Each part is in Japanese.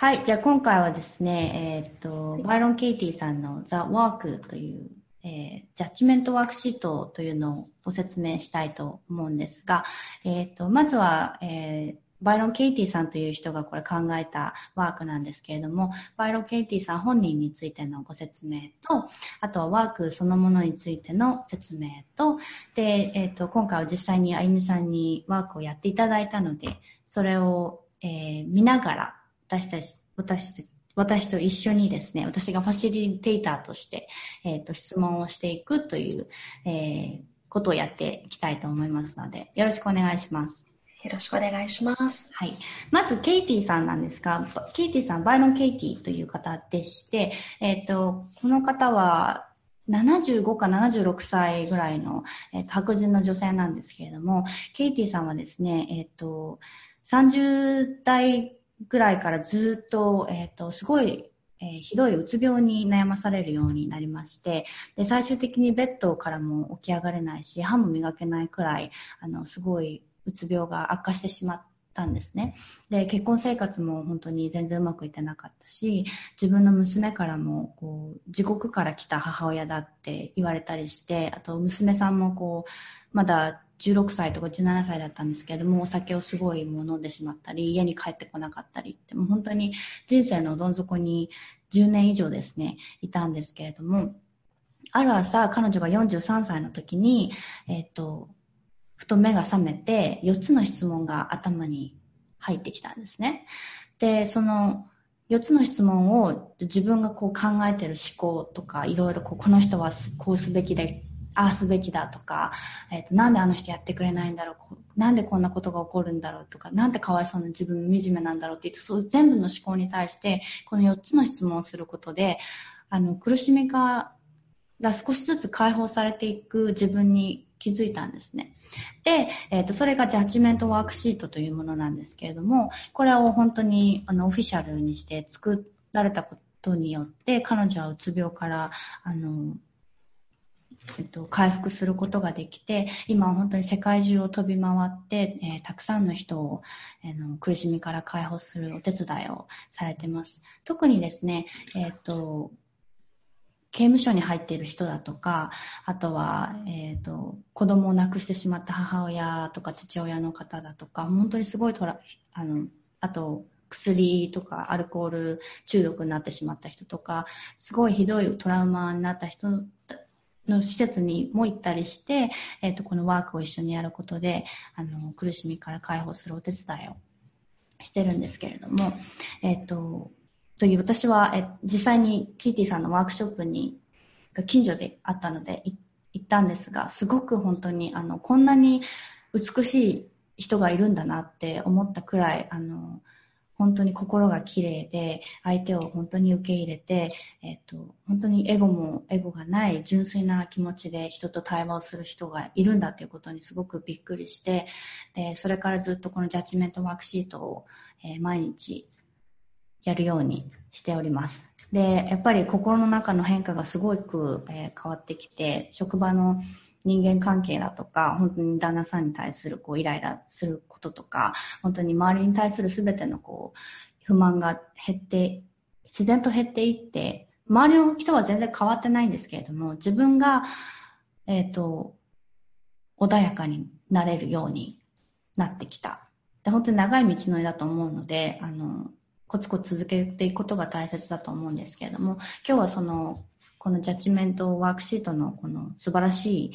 はい、じゃあ今回はですね、えっ、ー、と、バイロン・ケイティさんの The Work という、えー、 Judgment Worksheet というのをご説明したいと思うんですが、えっ、ー、と、まずは、えー、バイロン・ケイティさんという人がこれ考えたワークなんですけれども、バイロン・ケイティさん本人についてのご説明と、あとはワークそのものについての説明と、で、えっ、ー、と、今回は実際にあゆみさんにワークをやっていただいたので、それを、えー、見ながら、私たち、私私と一緒にですね、私がファシリテーターとして、えっ、ー、と、質問をしていくという、えー、ことをやっていきたいと思いますので、よろしくお願いします。よろしくお願いします。はい。まず、ケイティさんなんですが、ケイティさん、バイロン・ケイティという方でして、えっ、ー、と、この方は、75か76歳ぐらいの、えー、白人の女性なんですけれども、ケイティさんはですね、えっ、ー、と、30代ぐらいからずっと、えっ、ー、と、すごい、えー、ひどいうつ病に悩まされるようになりまして、で、最終的にベッドからも起き上がれないし、歯も磨けないくらい、あの、すごいうつ病が悪化してしまったんですね。で、結婚生活も本当に全然うまくいってなかったし、自分の娘からも、こう、地獄から来た母親だって言われたりして、あと娘さんもこう、まだ16歳とか17歳だったんですけれども、お酒をすごいもう飲んでしまったり、家に帰ってこなかったりって、もう本当に人生のどん底に10年以上ですね、いたんですけれども、ある朝、彼女が43歳の時に、え、ー、と、ふと目が覚めて、4つの質問が頭に入ってきたんですね。で、その4つの質問を自分がこう考えてる思考とか、いろいろこうこの人はこうすべきで、ああすべきだとか、えーと、なんであの人やってくれないんだろうなんでこんなことが起こるんだろうとかなんでかわいそうな自分惨めなんだろうって言ってそう全部の思考に対してこの4つの質問をすることであの苦しみが少しずつ解放されていく自分に気づいたんですね。で、えーと、それがジャッジメントワークシートというものなんですけれどもこれを本当にあのオフィシャルにして作られたことによって彼女はうつ病からあのえっと、回復することができて、今は本当に世界中を飛び回って、えー、たくさんの人を、え、の苦しみから解放するお手伝いをされてます。特にですね、えっ、と、刑務所に入っている人だとか、あとは、えっ、と、子供を亡くしてしまった母親とか父親の方だとか、本当にすごいトラ、あの、あと、薬とかアルコール中毒になってしまった人とか、すごいひどいトラウマになった人の施設にも行ったりして、えっ、ー、と、このワークを一緒にやることで、あの、苦しみから解放するお手伝いをしてるんですけれども、えっ、ー、と、という私は、え実際にキーティさんのワークショップに、が近所であったので行ったんですが、すごく本当に、あの、こんなに美しい人がいるんだなって思ったくらい、あの、本当に心が綺麗で、相手を本当に受け入れて、えっ、と、本当にエゴもエゴがない純粋な気持ちで人と対話をする人がいるんだということにすごくびっくりして、で、それからずっとこのジャッジメントワークシートを、え、毎日やるようにしております。で、やっぱり心の中の変化がすごく、えー、変わってきて、職場の人間関係だとか、本当に旦那さんに対するこうイライラすることとか、本当に周りに対する全てのこう不満が減って、自然と減っていって、周りの人は全然変わってないんですけれども、自分が、えっ、ー、と、穏やかになれるようになってきた。で本当に長い道のりだと思うので、あの、コツコツ続けていくことが大切だと思うんですけれども、今日はそのこのジャッジメントワークシートのこの素晴らしい、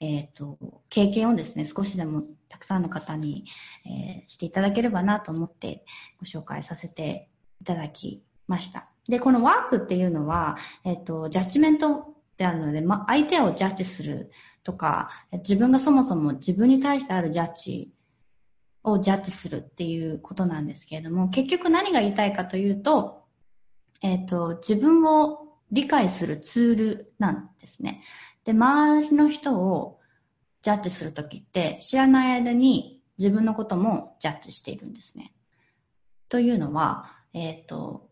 えっ、ー、と、経験をですね、少しでもたくさんの方に、えー、していただければなと思ってご紹介させていただきました。で、このワークっていうのは、えっ、ー、と、ジャッジメントであるので、ま、相手をジャッジするとか、自分がそもそも自分に対してあるジャッジをジャッジするっていうことなんですけれども、結局何が言いたいかというと、えっ、と、自分を理解するツールなんですね。で、周りの人をジャッジするときって、知らない間に自分のこともジャッジしているんですね。というのは、えっ、ー、と、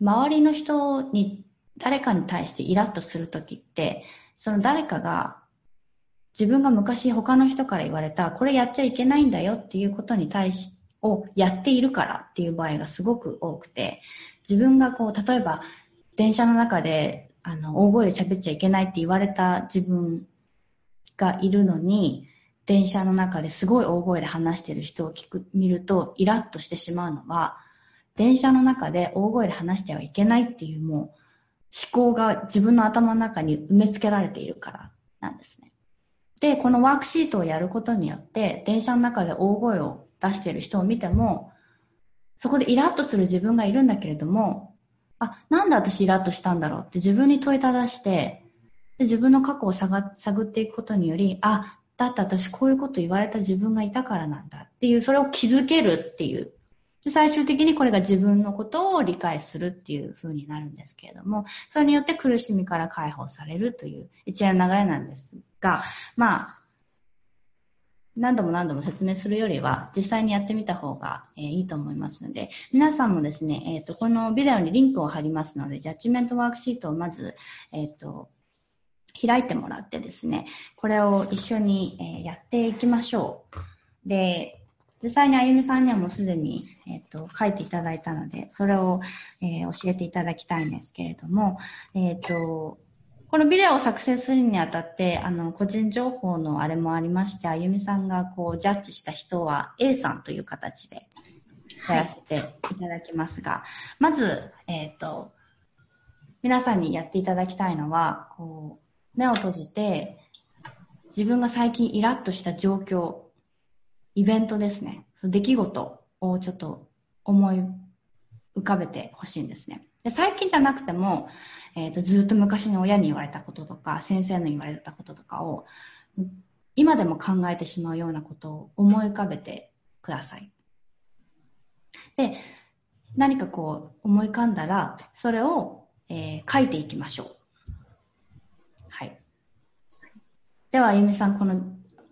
周りの人に、誰かに対してイラッとするときって、その誰かが自分が昔他の人から言われた、これやっちゃいけないんだよっていうことに対しをやっているからっていう場合がすごく多くて、自分がこう、例えば電車の中であの大声で喋っちゃいけないって言われた自分がいるのに、電車の中ですごい大声で話してる人を聞く、見るとイラッとしてしまうのは、電車の中で大声で話してはいけないっていうもう思考が自分の頭の中に埋め付けられているからなんですね。で、このワークシートをやることによって、電車の中で大声を出している人を見ても、そこでイラッとする自分がいるんだけれども、あ、なんで私イラッとしたんだろうって自分に問いただして、で自分の過去を探っていくことにより、あ、だって私こういうこと言われた自分がいたからなんだっていう、それを気づけるっていう。で最終的にこれが自分のことを理解するっていう風になるんですけれども、それによって苦しみから解放されるという一連の流れなんですが、まあ、何度も何度も説明するよりは、実際にやってみた方が、えー、いいと思いますので、皆さんもですね、え、ー、と、このビデオにリンクを貼りますので、ジャッジメントワークシートをまず、え、ー、と、開いてもらってですね、これを一緒に、えやっていきましょう。で、実際にあゆみさんにはもうすでに、えっ、と、書いていただいたので、それを、え教えていただきたいんですけれども、えっ、と、このビデオを作成するにあたって、あの、個人情報のあれもありまして、あゆみさんがこう、ジャッジした人は A さんという形でやらせていただきますが、はい、まず、えっ、ー、と、皆さんにやっていただきたいのは、こう、目を閉じて、自分が最近イラッとした状況、イベントですね、その出来事をちょっと思い浮かべてほしいんですね。で最近じゃなくても、えーと、ずっと昔に親に言われたこととか、先生の言われたこととかを、今でも考えてしまうようなことを思い浮かべてください。で、何かこう思い浮かんだら、それを、えー、書いていきましょう。はい。では、あゆみさん、この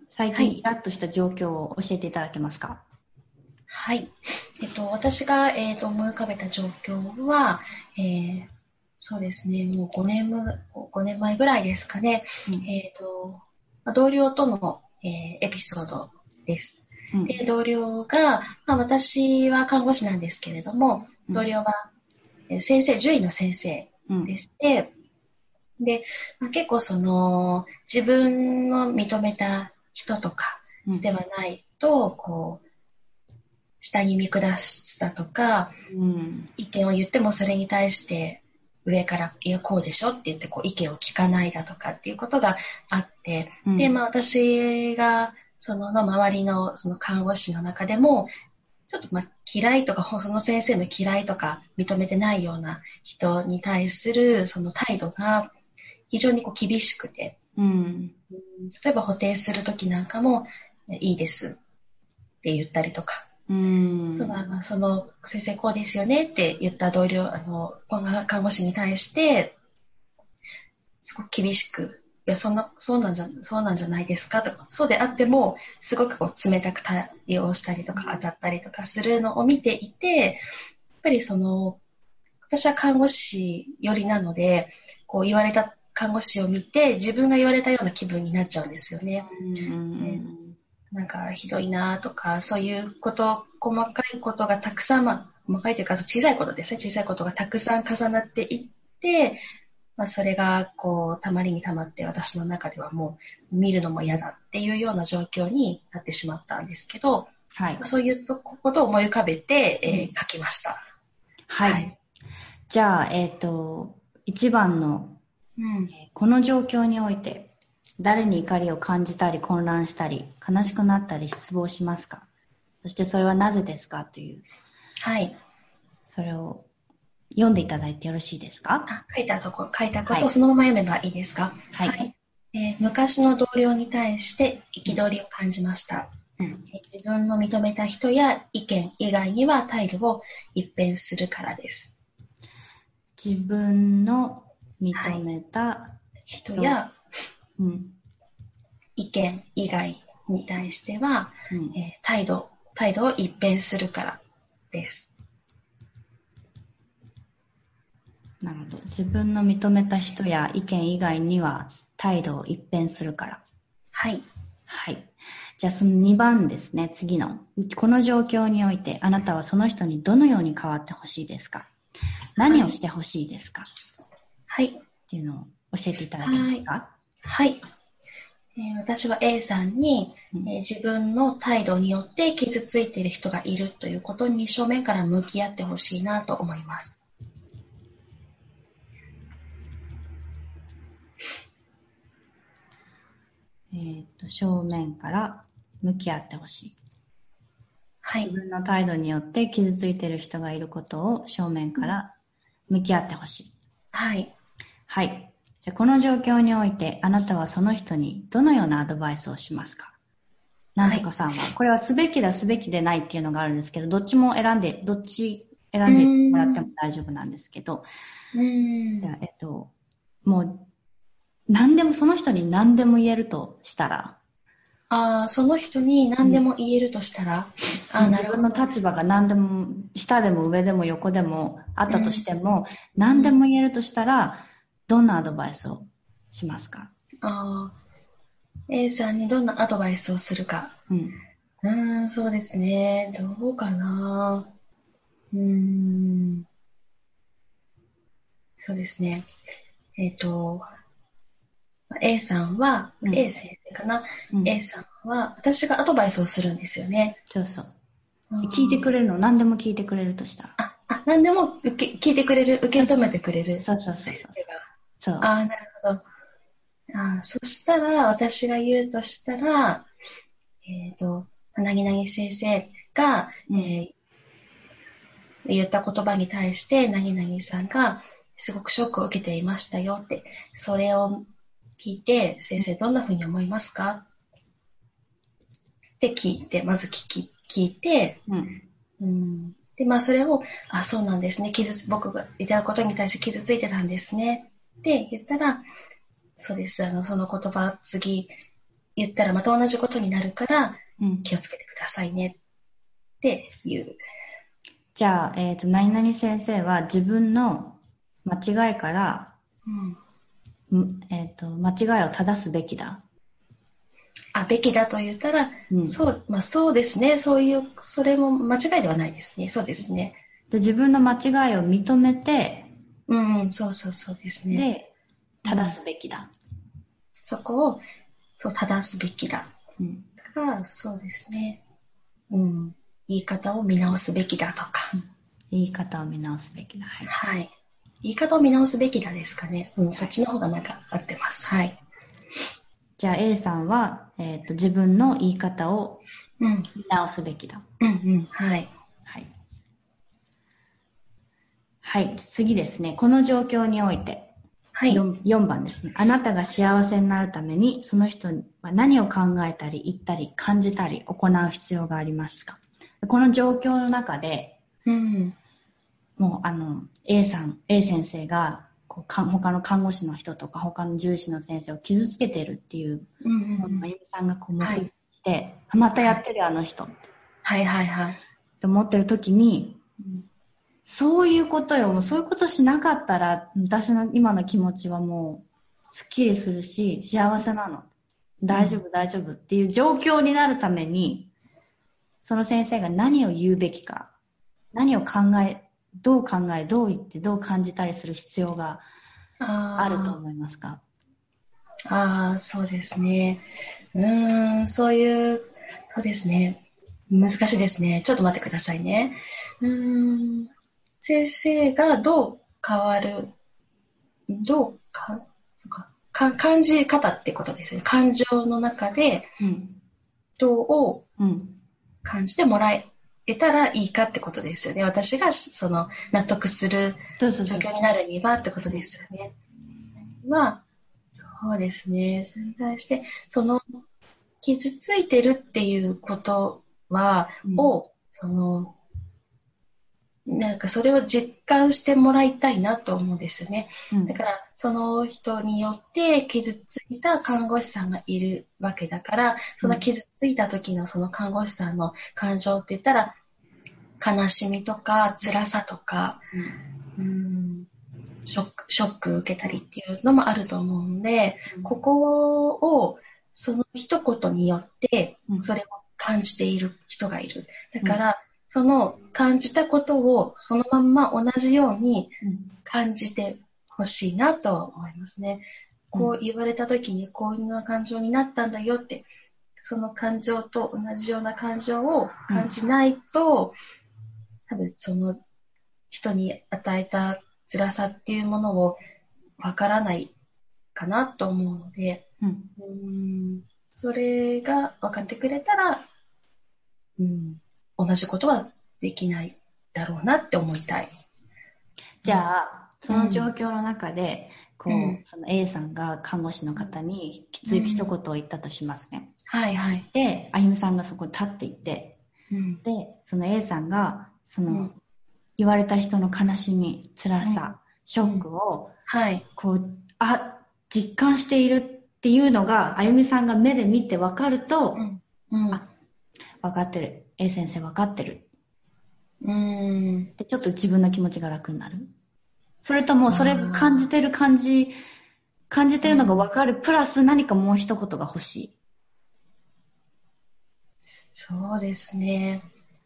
最近イラッとした状況を教えていただけますか、はい。えっと、私が、えっと、思い浮かべた状況は、えー、そうですね、もう5年5年前ぐらいですかね、うん、えっと、同僚との、えー、エピソードです。うん、で、同僚が、まあ、私は看護師なんですけれども、同僚は、うん、先生、獣医の先生でして、で、まあ、結構その、自分の認めた人とかではないと、こう、下に見下したとか、うん、意見を言ってもそれに対して上からいやこうでしょって言ってこう意見を聞かないだとかっていうことがあって、うん、で、まあ私がそのの周りのその看護師の中でも、ちょっとまあ嫌いとか、その先生の嫌いとか認めてないような人に対するその態度が非常にこう厳しくて、うん、例えば補填するときなんかもいいですって言ったりとか、うん。そのまあ、その先生こうですよねって言った同僚、あの、看護師に対して、すごく厳しく、いや、そんな、そうなんじゃ、そうなんじゃないですかとか、そうであっても、すごくこう冷たく対応したりとか当たったりとかするのを見ていて、やっぱりその、私は看護師寄りなので、こう言われた看護師を見て、自分が言われたような気分になっちゃうんですよね。うん、なんかひどいなとか、そういうこと、細かいことがたくさん、まあ、細かいというか小さいことですね、小さいことがたくさん重なっていって、まあ、それがこう、たまりにたまって私の中ではもう見るのも嫌だっていうような状況になってしまったんですけど、はい、そういうことを思い浮かべて、えー、書きました。はい。はい、じゃあ、えっ、ー、と、一番の、うん、この状況において、誰に怒りを感じたり混乱したり悲しくなったり失望しますか？そしてそれはなぜですかという。はい。それを読んでいただいてよろしいですか？あ書いたとこ、書いたことをそのまま読めばいいですか？はい。はい、えー、昔の同僚に対して憤りを感じました。うん、自分の認めた人や意見以外には態度を一変するからです。自分の認めた人や、うん、意見以外に対しては、うん、えー、態度、態度を一変するからです。なるほど。自分の認めた人や意見以外には態度を一変するから。はい。はい。じゃあその2番ですね、次の。この状況において、あなたはその人にどのように変わってほしいですか？何をしてほしいですか？はい。っていうのを教えていただけますか？はい。えー、私は A さんに、えー、自分の態度によって傷ついている人がいるということに正面から向き合ってほしいなと思います。えー、と正面から向き合ってほしい。はい。自分の態度によって傷ついている人がいることを正面から向き合ってほしい。はい。はい。じゃあこの状況においてあなたはその人にどのようなアドバイスをしますか？なんとかさんは、はい、これはすべきだすべきでないっていうのがあるんですけど、どっちも選んで、どっち選んでもらっても大丈夫なんですけど、じゃあ、えっと、もう、何でも、その人に何でも言えるとしたら、ああ、その人に何でも言えるとしたら、うん、あ自分の立場が何でも、下でも上でも横でもあったとしても、うん、何でも言えるとしたら、どんなアドバイスをしますか？ああ、A さんにどんなアドバイスをするか。うん。うん、そうですね。どうかな。うん。そうですね。えっ、ー、と、A さんは、うん、A 先生かな、うん、A さんは、私がアドバイスをするんですよね。そうそう。聞いてくれるの？何でも聞いてくれるとしたら。あ、あ何でも受け聞いてくれる、受け止めてくれる。そうそうそう先生が。そう。ああ、なるほど。あそしたら、私が言うとしたら、えっ、ー、と、なぎなぎ先生が、うん、えー、言った言葉に対して、なぎなぎさんが、すごくショックを受けていましたよって、それを聞いて、先生どんなふうに思いますか？って聞いて、まず聞き、聞いて、うん、うんで、まあそれを、あ、そうなんですね。傷つ、僕が言ったことに対して傷ついてたんですね。って言ったら、そうです。あの、その言葉、次言ったらまた同じことになるから、気をつけてくださいねっていう。じゃあ、えっ、ー、と、何々先生は自分の間違いから、うん、えっ、ー、と、間違いを正すべきだ。あ、べきだと言ったら、うん、そう、まあそうですね。そういう、それも間違いではないですね。そうですね。で自分の間違いを認めて、うん、そうそうそうですね。で、正すべきだ。そこを、そう、正すべきだ。うん。だから、そうですね。うん。言い方を見直すべきだとか。うん、言い方を見直すべきだ。はい。はい。言い方を見直すべきだですかね。うん、そっちの方がなんか合ってます。はい。じゃあ A さんは、えっ、ー、と、自分の言い方を見直すべきだ。うん、うん、うん、はい。はい。はい、次ですね。この状況において、はい、4, 4番ですね。あなたが幸せになるために、その人は何を考えたり、言ったり、感じたり、行う必要がありますかこの状況の中で、うん、もうあの、A さん、A 先生が、こうか他の看護師の人とか他の獣医師の先生を傷つけてるっていう、うんうん、まゆみさんがこう目撃して、はい、またやってるあの人って。はいはいはい。と思ってる時に、うんそういうことよ。もうそういうことしなかったら、私の今の気持ちはもう、すっきりするし、幸せなの。大丈夫、大丈夫っていう状況になるために、その先生が何を言うべきか、何を考え、どう考え、どう言って、どう感じたりする必要があると思いますか？ああ、そうですね。うーん、そういう、そうですね。難しいですね。ちょっと待ってくださいね。うーん。先生がどう変わる、どうか、そかか感じ方ってことですね。感情の中で、どう感じてもらえたらいいかってことですよね。私がその納得する状況になるにはってことですよね。まあ、そうですね。それに対して、その傷ついてるっていうことは、うん、を、その、なんかそれを実感してもらいたいなと思うんですよね。うん、だから、その人によって傷ついた看護師さんがいるわけだから、その傷ついた時のその看護師さんの感情って言ったら、悲しみとか辛さとか、うん、ショック、ショック受けたりっていうのもあると思うんで、うん、ここをその一言によって、それを感じている人がいる。だから、その感じたことをそのまんま同じように感じてほしいなと思いますね。こう言われた時にこういうような感情になったんだよって、その感情と同じような感情を感じないと、多分その人に与えた辛さっていうものをわからないかなと思うので、うん。うんそれが分かってくれたら、うん、同じことはできないだろうなって思いたい。じゃあ、その状況の中で、こう、うんその A さんが看護師の方にきつい一言を言ったとしますね。はいはい。で、あゆみさんがそこに立っていて、うん、で、その A さんが、その、うん言われた人の悲しみ、辛さ、うんショックを、はい。こう、あ、実感しているっていうのが、あゆみさんが目で見て分かると、うん。うん。あ分かってる。A 先生分かってる。うん。で、ちょっと自分の気持ちが楽になる。それとも、それ感じてる感じ、感じてるのが分かる。プラス何かもう一言が欲しい。そうですね。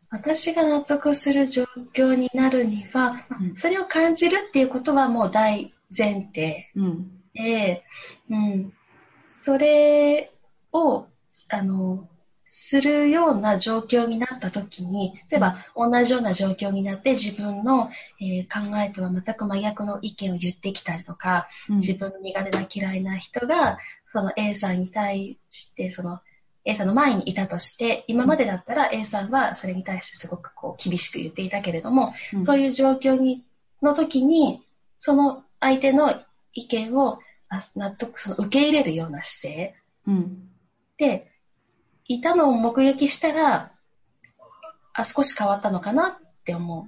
私が納得する状況になるには、うんそれを感じるっていうことはもう大前提うん。で、うん、それを、あの、するような状況になった時に、例えば同じような状況になって自分の、えー考えとは全く真逆の意見を言ってきたりとか、うん。自分の苦手な嫌いな人が、その A さんに対して、その A さんの前にいたとして、今までだったら A さんはそれに対してすごくこう厳しく言っていたけれども、うん。そういう状況にの時に、その相手の意見をあ納得、その受け入れるような姿勢。うん。で、いたのを目撃したら、あ、少し変わったのかなって思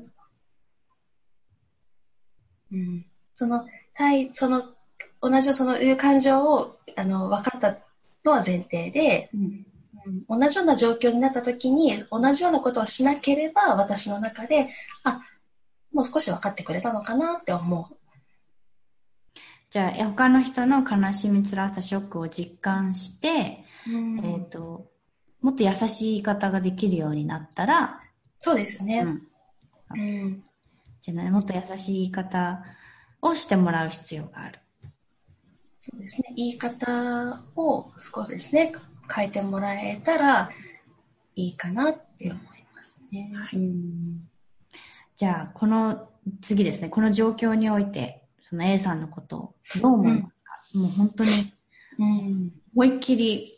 う。うん。その、対、その、同じそのいう感情を、あの、分かったのは前提で、うん。うん同じような状況になった時に、同じようなことをしなければ、私の中で、あ、もう少し分かってくれたのかなって思う。じゃあ、他の人の悲しみ、辛さ、ショックを実感して、うんえっ、と、もっと優しい言い方ができるようになったら、そうですね。うん。うん。じゃあね、もっと優しい言い方をしてもらう必要がある。そうですね。言い方を少しですね、変えてもらえたらいいかなって思いますね。はいうんじゃあ、この次ですね、この状況において、その A さんのことをどう思いますか、もう本当にうん。思いっきり、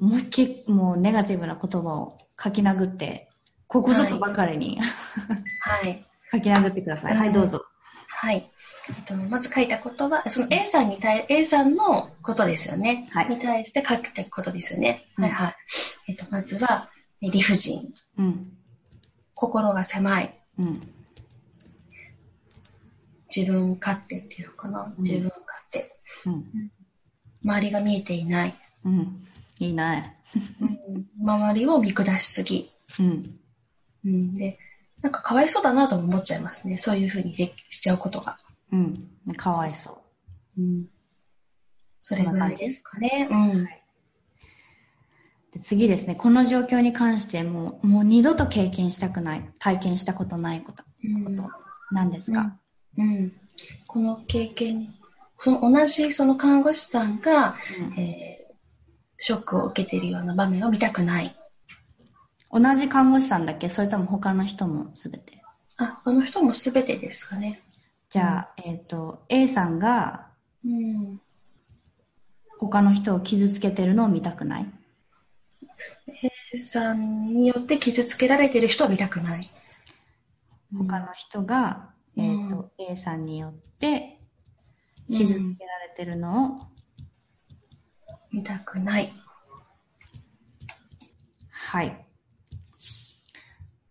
思いっきりもうネガティブな言葉を書き殴って、ここぞとばかりに、はい。書き殴ってください。うんはい、どうぞ。はい。えっと、まず書いたことは、その A さんに対、A さんのことですよね。はいに対して書いたことですよね。うんはいはい。えっと、まずは、え理不尽。うん。心が狭い。うん。自分勝手っていうのかな。ん自分勝手。うん。周りが見えていない。うん。いいね。うん周りを見下しすぎ。うん。うん、で、なんかかわいそうだなとも思っちゃいますね。そういうふうにできしちゃうことが。うん。かわいそう。うん。それぐらいですかね。うん。で次ですね、この状況に関してもう、もう二度と経験したくない、体験したことないこと、うんことなんですか、うん。この経験に、その同じその看護師さんが、うんえーショックを受けているような場面を見たくない。同じ看護師さんだけ？それとも他の人もすべて？あ、この人も全てですかね。じゃあ、えっ、と、A さんがうん。他の人を傷つけてるのを見たくない？A さんによって傷つけられている人は見たくない。他の人が、うんえっ、と、A さんによって傷つけられてるのを、見たくない。はい。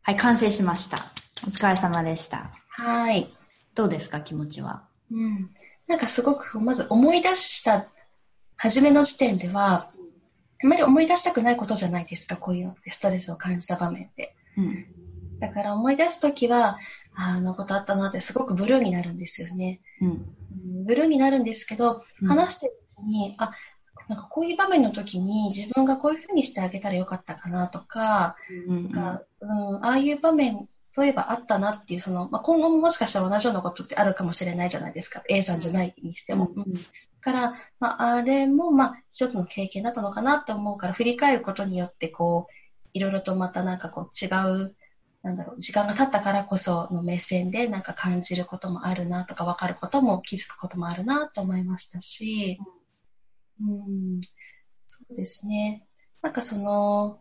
はい、完成しました。お疲れ様でした。はい。どうですか、気持ちは？うん。なんかすごく、まず思い出した、初めの時点では、あまり思い出したくないことじゃないですか、こういうのって、ストレスを感じた場面って。うん。だから思い出すときは、ああのことあったなってすごくブルーになるんですよね。うん。うんブルーになるんですけど、うん話してるうちに、あ、なんかこういう場面の時に自分がこういうふうにしてあげたらよかったかなとか、うんうんなんかうん、ああいう場面、そういえばあったなっていう、その、まあ、今後ももしかしたら同じようなことってあるかもしれないじゃないですか。A さんじゃないにしても。うんだから、まあ、あれも、まあ、一つの経験だったのかなと思うから、振り返ることによって、こう、いろいろとまたなんかこう違う、なんだろう、時間が経ったからこその目線でなんか感じることもあるなとか、分かることも気づくこともあるなと思いましたし、うん、そうですね。なんかその、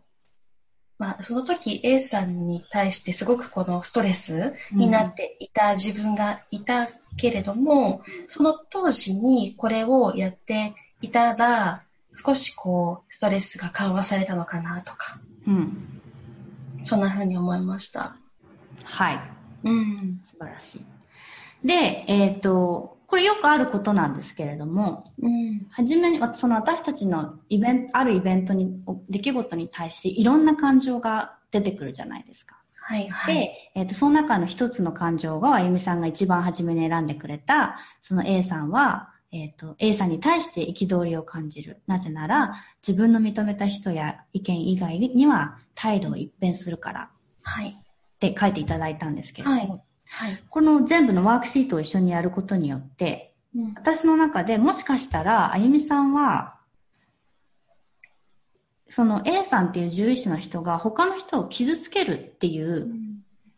まあ、その時 A さんに対してすごくこのストレスになっていた自分がいたけれども、その当時にこれをやっていたら、少しこう、ストレスが緩和されたのかなとか、うん。そんな風に思いました。はい。うん。素晴らしい。で、えっ、と、これよくあることなんですけれども、うん。はじめに、その私たちのイベント、あるイベントに、出来事に対していろんな感情が出てくるじゃないですか。はいはい。で、えっ、と、その中の一つの感情が、あゆみさんが一番初めに選んでくれた、その A さんは、えっ、と、A さんに対して憤りを感じる。なぜなら、自分の認めた人や意見以外には態度を一変するからっはい。て書いていただいたんですけれども、はいはい。この全部のワークシートを一緒にやることによって、うん。私の中でもしかしたら、あゆみさんは、その A さんっていう獣医師の人が他の人を傷つけるっていう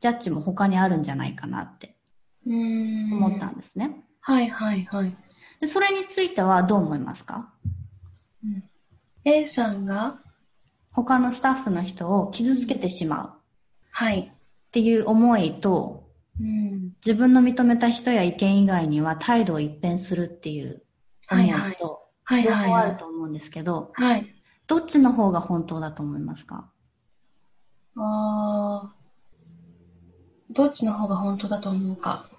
ジャッジも他にあるんじゃないかなってうん。思ったんですね。はいはいはい。でそれについてはどう思いますか？うん A さんが、他のスタッフの人を傷つけてしまうはい。っていう思いと、うん。自分の認めた人や意見以外には態度を一変するっていう思いはいと、はい両方あはいはい。ると思うんですけど、はい。どっちの方が本当だと思いますか？あーどっちの方が本当だと思うか。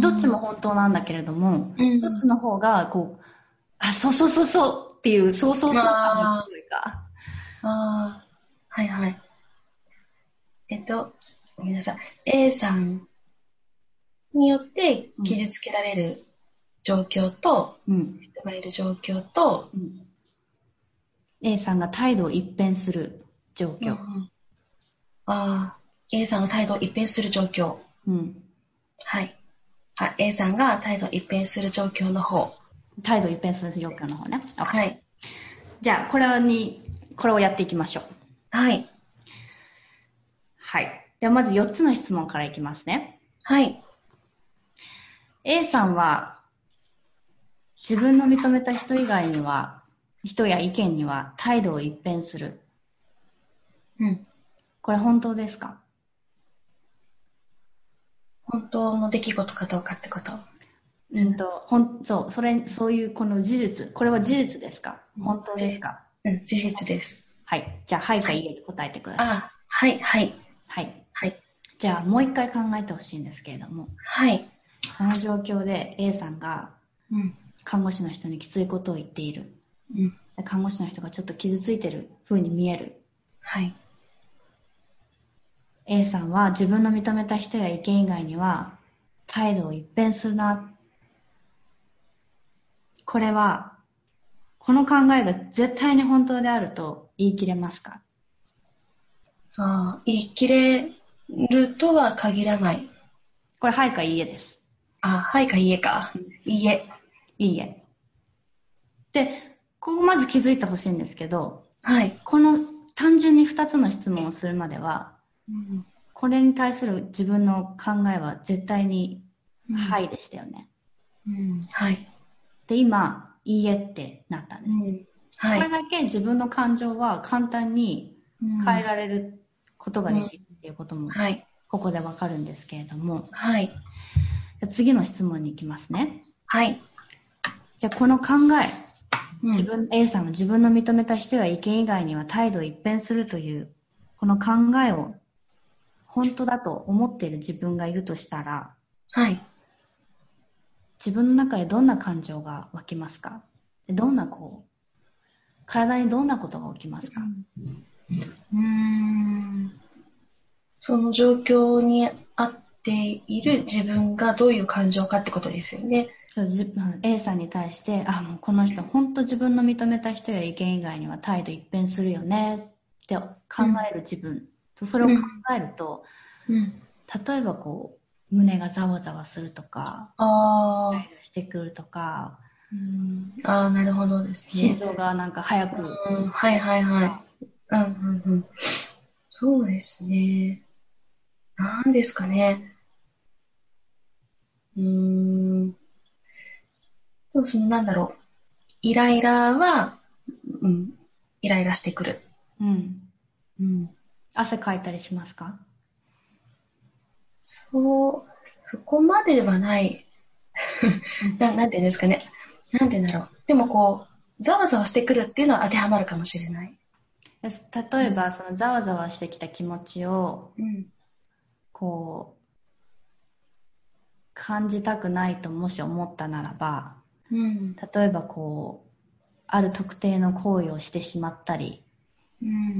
どっちも本当なんだけれども、うん、どっちの方が、こう、あ、そうそうそうそうっていう、そうそうそう感が強いか。ああ、はいはい。えっと、ごめんなさい。A さんによって傷つけられる状況と、うん。人がいる状況と、うん A さんが態度を一変する状況。うんあ、A さんが態度を一変する状況。うん。はい。あ、A さんが態度を一変する状況の方。態度を一変する状況の方ね。はい。じゃあ、これに、これをやっていきましょう。はい。はい。では、まず4つの質問からいきますね。はい。A さんは、自分の認めた人以外には、人や意見には態度を一変する。うん。これ本当ですか？本当の出来事かどうかってこと？うんと、ほん、そう、それ、そういうこの事実、これは事実ですか？うん本当ですか？うん、事実です。はい。じゃあ、はいかいいえで答えてください。あ、はい、はい、はい。はい。じゃあ、もう一回考えてほしいんですけれども、はい。この状況で A さんがうん、看護師の人にきついことを言っている。うん、で看護師の人がちょっと傷ついてる風に見える。はい。A さんは自分の認めた人や意見以外には態度を一変するな。これは、この考えが絶対に本当であると言い切れますか？ああ、言い切れるとは限らない。これ、はいかいいえです。あ、はいかいいえか。いいえ。いいえ。で、ここまず気づいてほしいんですけど、はい。この単純に2つの質問をするまでは、うんこれに対する自分の考えは絶対に、うんはいでしたよね。うん、はい。で、今、いいえってなったんです。うん、はい。これだけ自分の感情は簡単に変えられることができるっていうことも、はい。ここでわかるんですけれども、はい。次の質問に行きますね。はい。じゃあこの考え、うん自分、A さんが自分の認めた人や意見以外には態度を一変するという、この考えを本当だと思っている自分がいるとしたら、はい。自分の中でどんな感情が湧きますか？どんなこう、体にどんなことが起きますか、うーん。その状況にあっている自分がどういう感情かってことですよね。そう、A さんに対して、あ、もうこの人、本当自分の認めた人や意見以外には態度一変するよねって考える自分。うん、それを考えると、うん、例えばこう、胸がざわざわするとか、あしてくるとか、うん、ああ、なるほどですね。心臓がなんか早く。うん、はいはいはい。うんうんうん、そうですね。なんですかね。うーん。でもそのなんだろう。イライラは、うん、イライラしてくる。うん。うん。汗かいたりしますか？そう、そこまではない な。なんていうんですかね。なんて言うんだろう。でもこう、ざわざわしてくるっていうのは当てはまるかもしれない。例えば、そのざわざわしてきた気持ちを、うん、こう、感じたくないともし思ったならば、うん、例えばこう、ある特定の行為をしてしまったり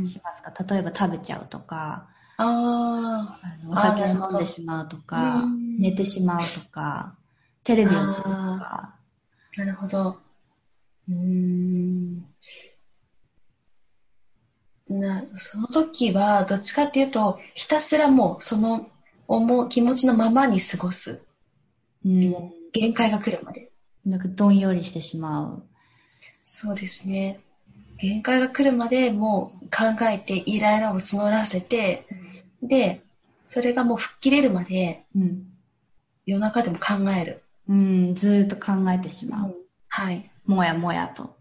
しますか、うん、例えば食べちゃうとか、あお酒を飲んでしまうとか、寝てしまうとか、テレビを見るとか。なるほど。うん。な、その時は、どっちかっていうと、ひたすらもう、その、思う、気持ちのままに過ごす。うん。限界が来るまで。なんか、どんよりしてしまう。そうですね。限界が来るまでもう考えて、イライラを募らせて、うん、で、それがもう吹っ切れるまで、うん、夜中でも考える。うん、ずーっと考えてしまう。うん、はい。もやもやと。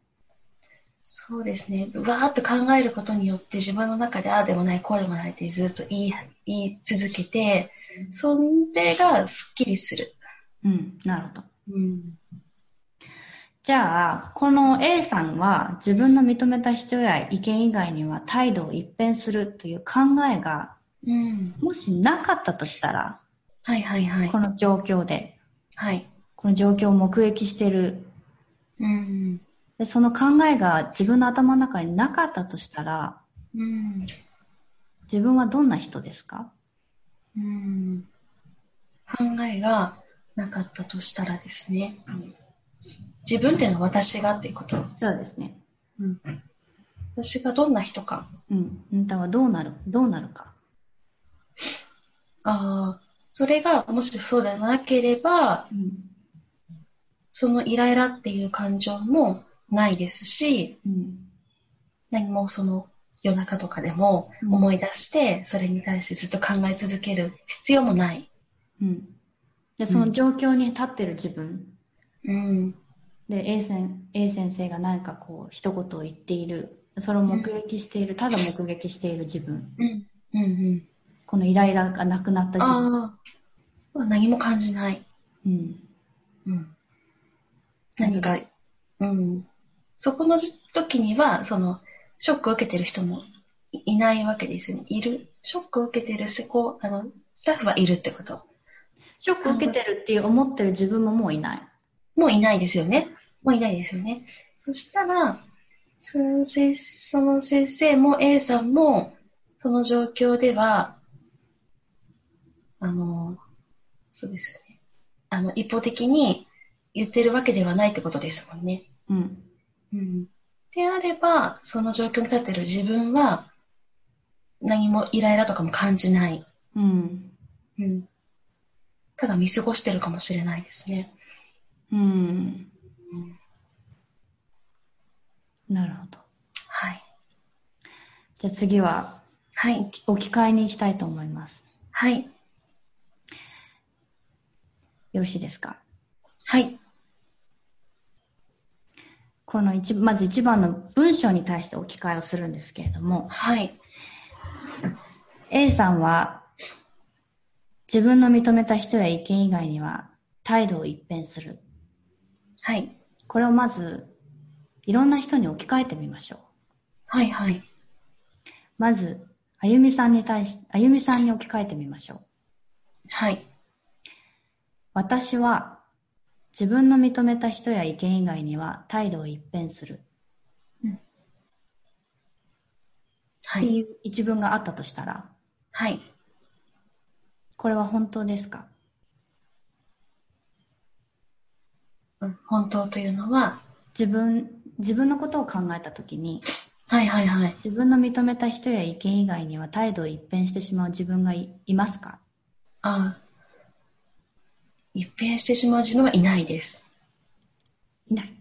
そうですね。わーっと考えることによって自分の中でああでもない、こうでもないってずっと言い言い続けて、それがスッキリする。うん、なるほど。うん。じゃあ、この A さんは自分の認めた人や意見以外には態度を一変するという考えが、うん、もしなかったとしたら、はいはいはい。この状況で、はい。この状況を目撃している、うん、で、その考えが自分の頭の中になかったとしたら、うん、自分はどんな人ですか、うん、考えがなかったとしたらですね、うん、自分っていうのは私がっていうことそうですね。うん、私がどんな人か。うん。あんたはどうなるどうなるか。ああ、それがもしそうでなければ、うん、そのイライラっていう感情もないですし、うん、何もその夜中とかでも思い出して、それに対してずっと考え続ける必要もない。うん。で、その状況に立ってる自分。うん。で、A 先 A 先生が何かこう、一言を言っている。それを目撃している、うん、ただ目撃している自分。うん。うんうん。このイライラがなくなった自分。ああ。何も感じない。うん。うん。何か、うん。そこの時には、その、ショックを受けてる人もいないわけですよね。いる。ショックを受けてる施工、あの、スタッフはいるってこと。ショックを受けてるっていう思ってる自分ももういない。もういないですよね。もういないですよね。そしたら、その先その先生も A さんも、その状況では、あの、そうですよね。あの、一方的に言ってるわけではないってことですもんね。うん。うん。であれば、その状況に立ってる自分は、何もイライラとかも感じない。うん。うん。ただ見過ごしてるかもしれないですね。うん。うん、なるほど。はい。じゃあ次は、はい。置き換えに行きたいと思います。はい。よろしいですか？はい。この一、まず一番の文章に対して置き換えをするんですけれども、はい。A さんは、自分の認めた人や意見以外には態度を一変する。はい。これをまず、いろんな人に置き換えてみましょう。はいはい。まず、あゆみさんに対し、あゆみさんに置き換えてみましょう。はい。私は自分の認めた人や意見以外には態度を一変する。うん。はい。っていう一文があったとしたら、はい。これは本当ですか？うん本当というのは、自分、自分のことを考えたときに、はいはいはい。自分の認めた人や意見以外には態度を一変してしまう自分がいいますか？あ一変してしまう自分はいないです。いない。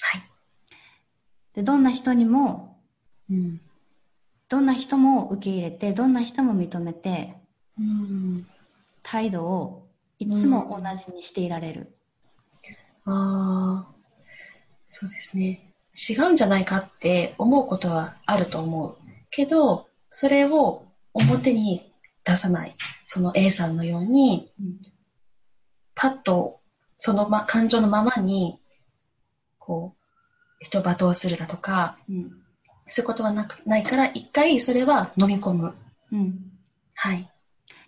はい。で、どんな人にも、うん。どんな人も受け入れて、どんな人も認めて、うん。態度をいつも同じにしていられる。ああ、そうですね。違うんじゃないかって思うことはあると思う。けど、それを表に出さない。その A さんのように、うんパッとその、ま、感情のままに、こう、人を罵倒するだとか、うん。そういうことはなくないから、一回それは飲み込む。うん。はい。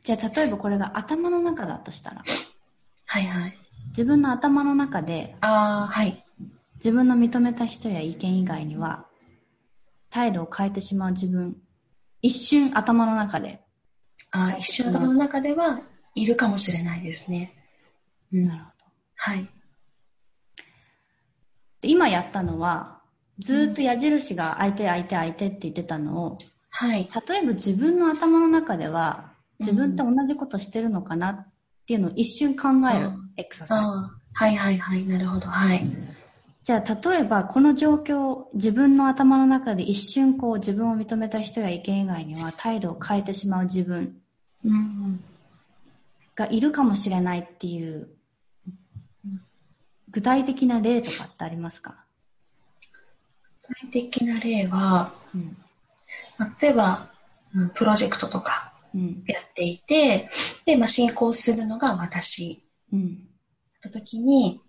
じゃあ、例えばこれが頭の中だとしたら、はいはい。自分の頭の中でああ、はい。自分の認めた人や意見以外には態度を変えてしまう自分一瞬頭の中で、ああ、一瞬頭の中ではいるかもしれないですね。うん。なるほどはい。で今やったのはずーっと矢印が相手相手相手って言ってたのをはい。例えば自分の頭の中では自分って同じことしてるのかなっていうのを一瞬考えるうんエクササイズはいはいはい。なるほど。はい。じゃあ、例えば、この状況、自分の頭の中で一瞬こう自分を認めた人や意見以外には態度を変えてしまう自分うん。がいるかもしれないっていううん、具体的な例とかってありますか？具体的な例は、うん。例えば、うんプロジェクトとかうん。やっていて、で、まあ、進行するのが私うん。た時に、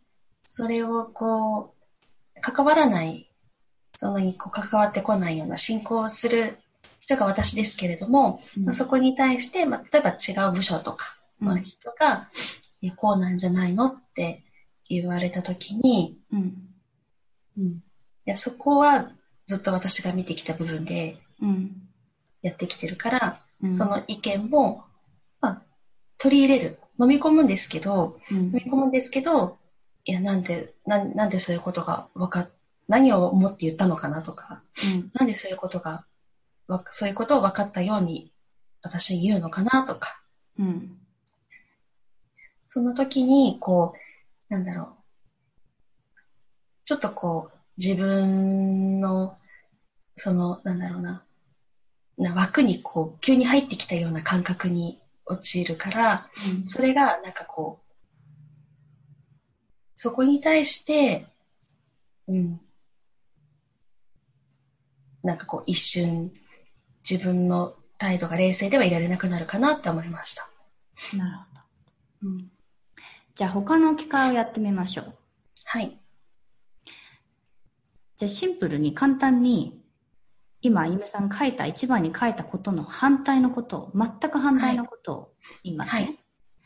それをこう、関わらない、そんなにこう関わってこないような進行する人が私ですけれども、うんまあ、そこに対して、まあ、例えば違う部署とか、まあ、うん人が、いやこうなんじゃないのって言われた時に、うん。うん、いやそこはずっと私が見てきた部分でうん。やってきてるから、うんその意見も、まあ、取り入れる。飲み込むんですけど、うん飲み込むんですけど、いや、なんで、なんなんでそういうことがわかっ、何を思って言ったのかなとか、なんでそういうことが、わそういうことを分かったように私に言うのかなとか、うん。うん。その時に、こう、なんだろう、ちょっとこう、自分の、その、なんだろうな、な枠にこう、急に入ってきたような感覚に陥るから、それが、なんかこう、そこに対して、うん、なんかこう、一瞬、自分の態度が冷静ではいられなくなるかなって思いました。なるほど。うん、じゃあ、他の機会をやってみましょう。はい。じゃあ、シンプルに簡単に、今、ゆめさん書いた、一番に書いたことの反対のことを、全く反対のことを言いますね。はい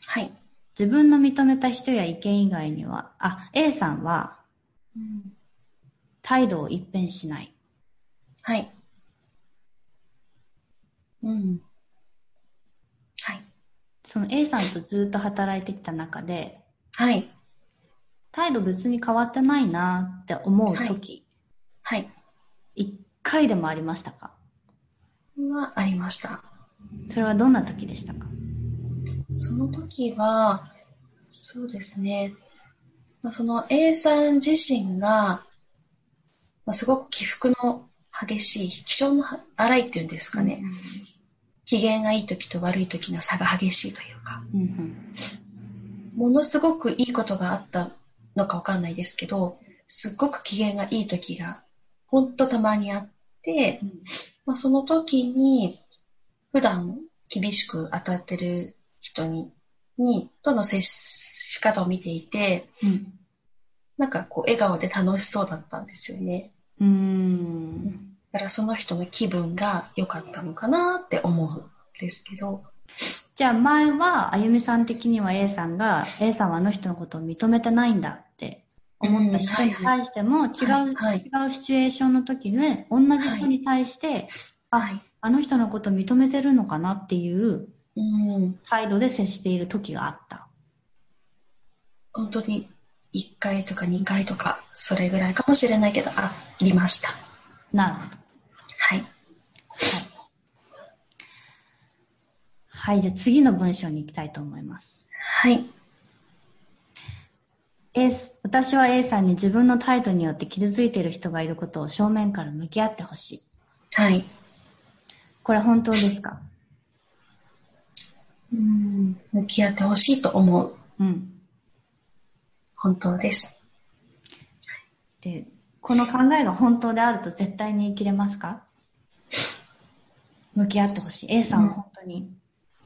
はい。自分の認めた人や意見以外には、あ、A さんはうん態度を一変しない。はい。うん。はい。その A さんとずっと働いてきた中で、はい。態度別に変わってないなって思う時、はい。一回でもありましたか？はありました。それはどんな時でしたか？その時は、そうですね。まあ、その A さん自身が、まあ、すごく起伏の激しい、気性の荒いっていうんですかね。機嫌がいい時と悪い時の差が激しいというか、うんうんものすごくいいことがあったのかわかんないですけど、すっごく機嫌がいい時が、ほんとたまにあって、うん。まあ、その時に、普段厳しく当たってる人に、に、との接し方を見ていて、うん。なんかこう、笑顔で楽しそうだったんですよね。うーん。だからその人の気分が良かったのかなって思うんですけど、じゃあ前は、あゆみさん的には A さんが、A さんはあの人のことを認めてないんだ思った人に対しても、違う、はい違うシチュエーションの時で、同じ人に対して、あ、はい。あの人のことを認めてるのかなっていううん。態度で接している時があった。本当に1回とか2回とか、それぐらいかもしれないけど、ありました。なるほど。はい。はい。はい、じゃあ次の文章に行きたいと思います。はい。A、私は A さんに自分の態度によって傷ついている人がいることを正面から向き合ってほしい。はい。これ本当ですか？うん。向き合ってほしいと思う。うん。本当です。で、この考えが本当であると絶対に生きれますか？向き合ってほしい。A さんは本当に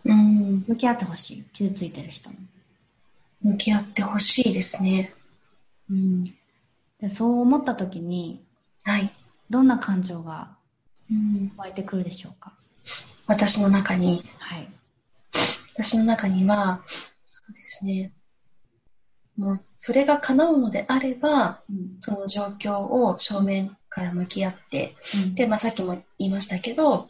うん。向き合ってほしい。傷ついてる人に。向き合ってほしいですね。うん。でそう思った時に、はい。どんな感情がうん。湧いてくるでしょうか？私の中に、はい。私の中には、そうですね。もう、それが叶うのであれば、うん。その状況を正面から向き合って、うんで、まあ、さっきも言いましたけど、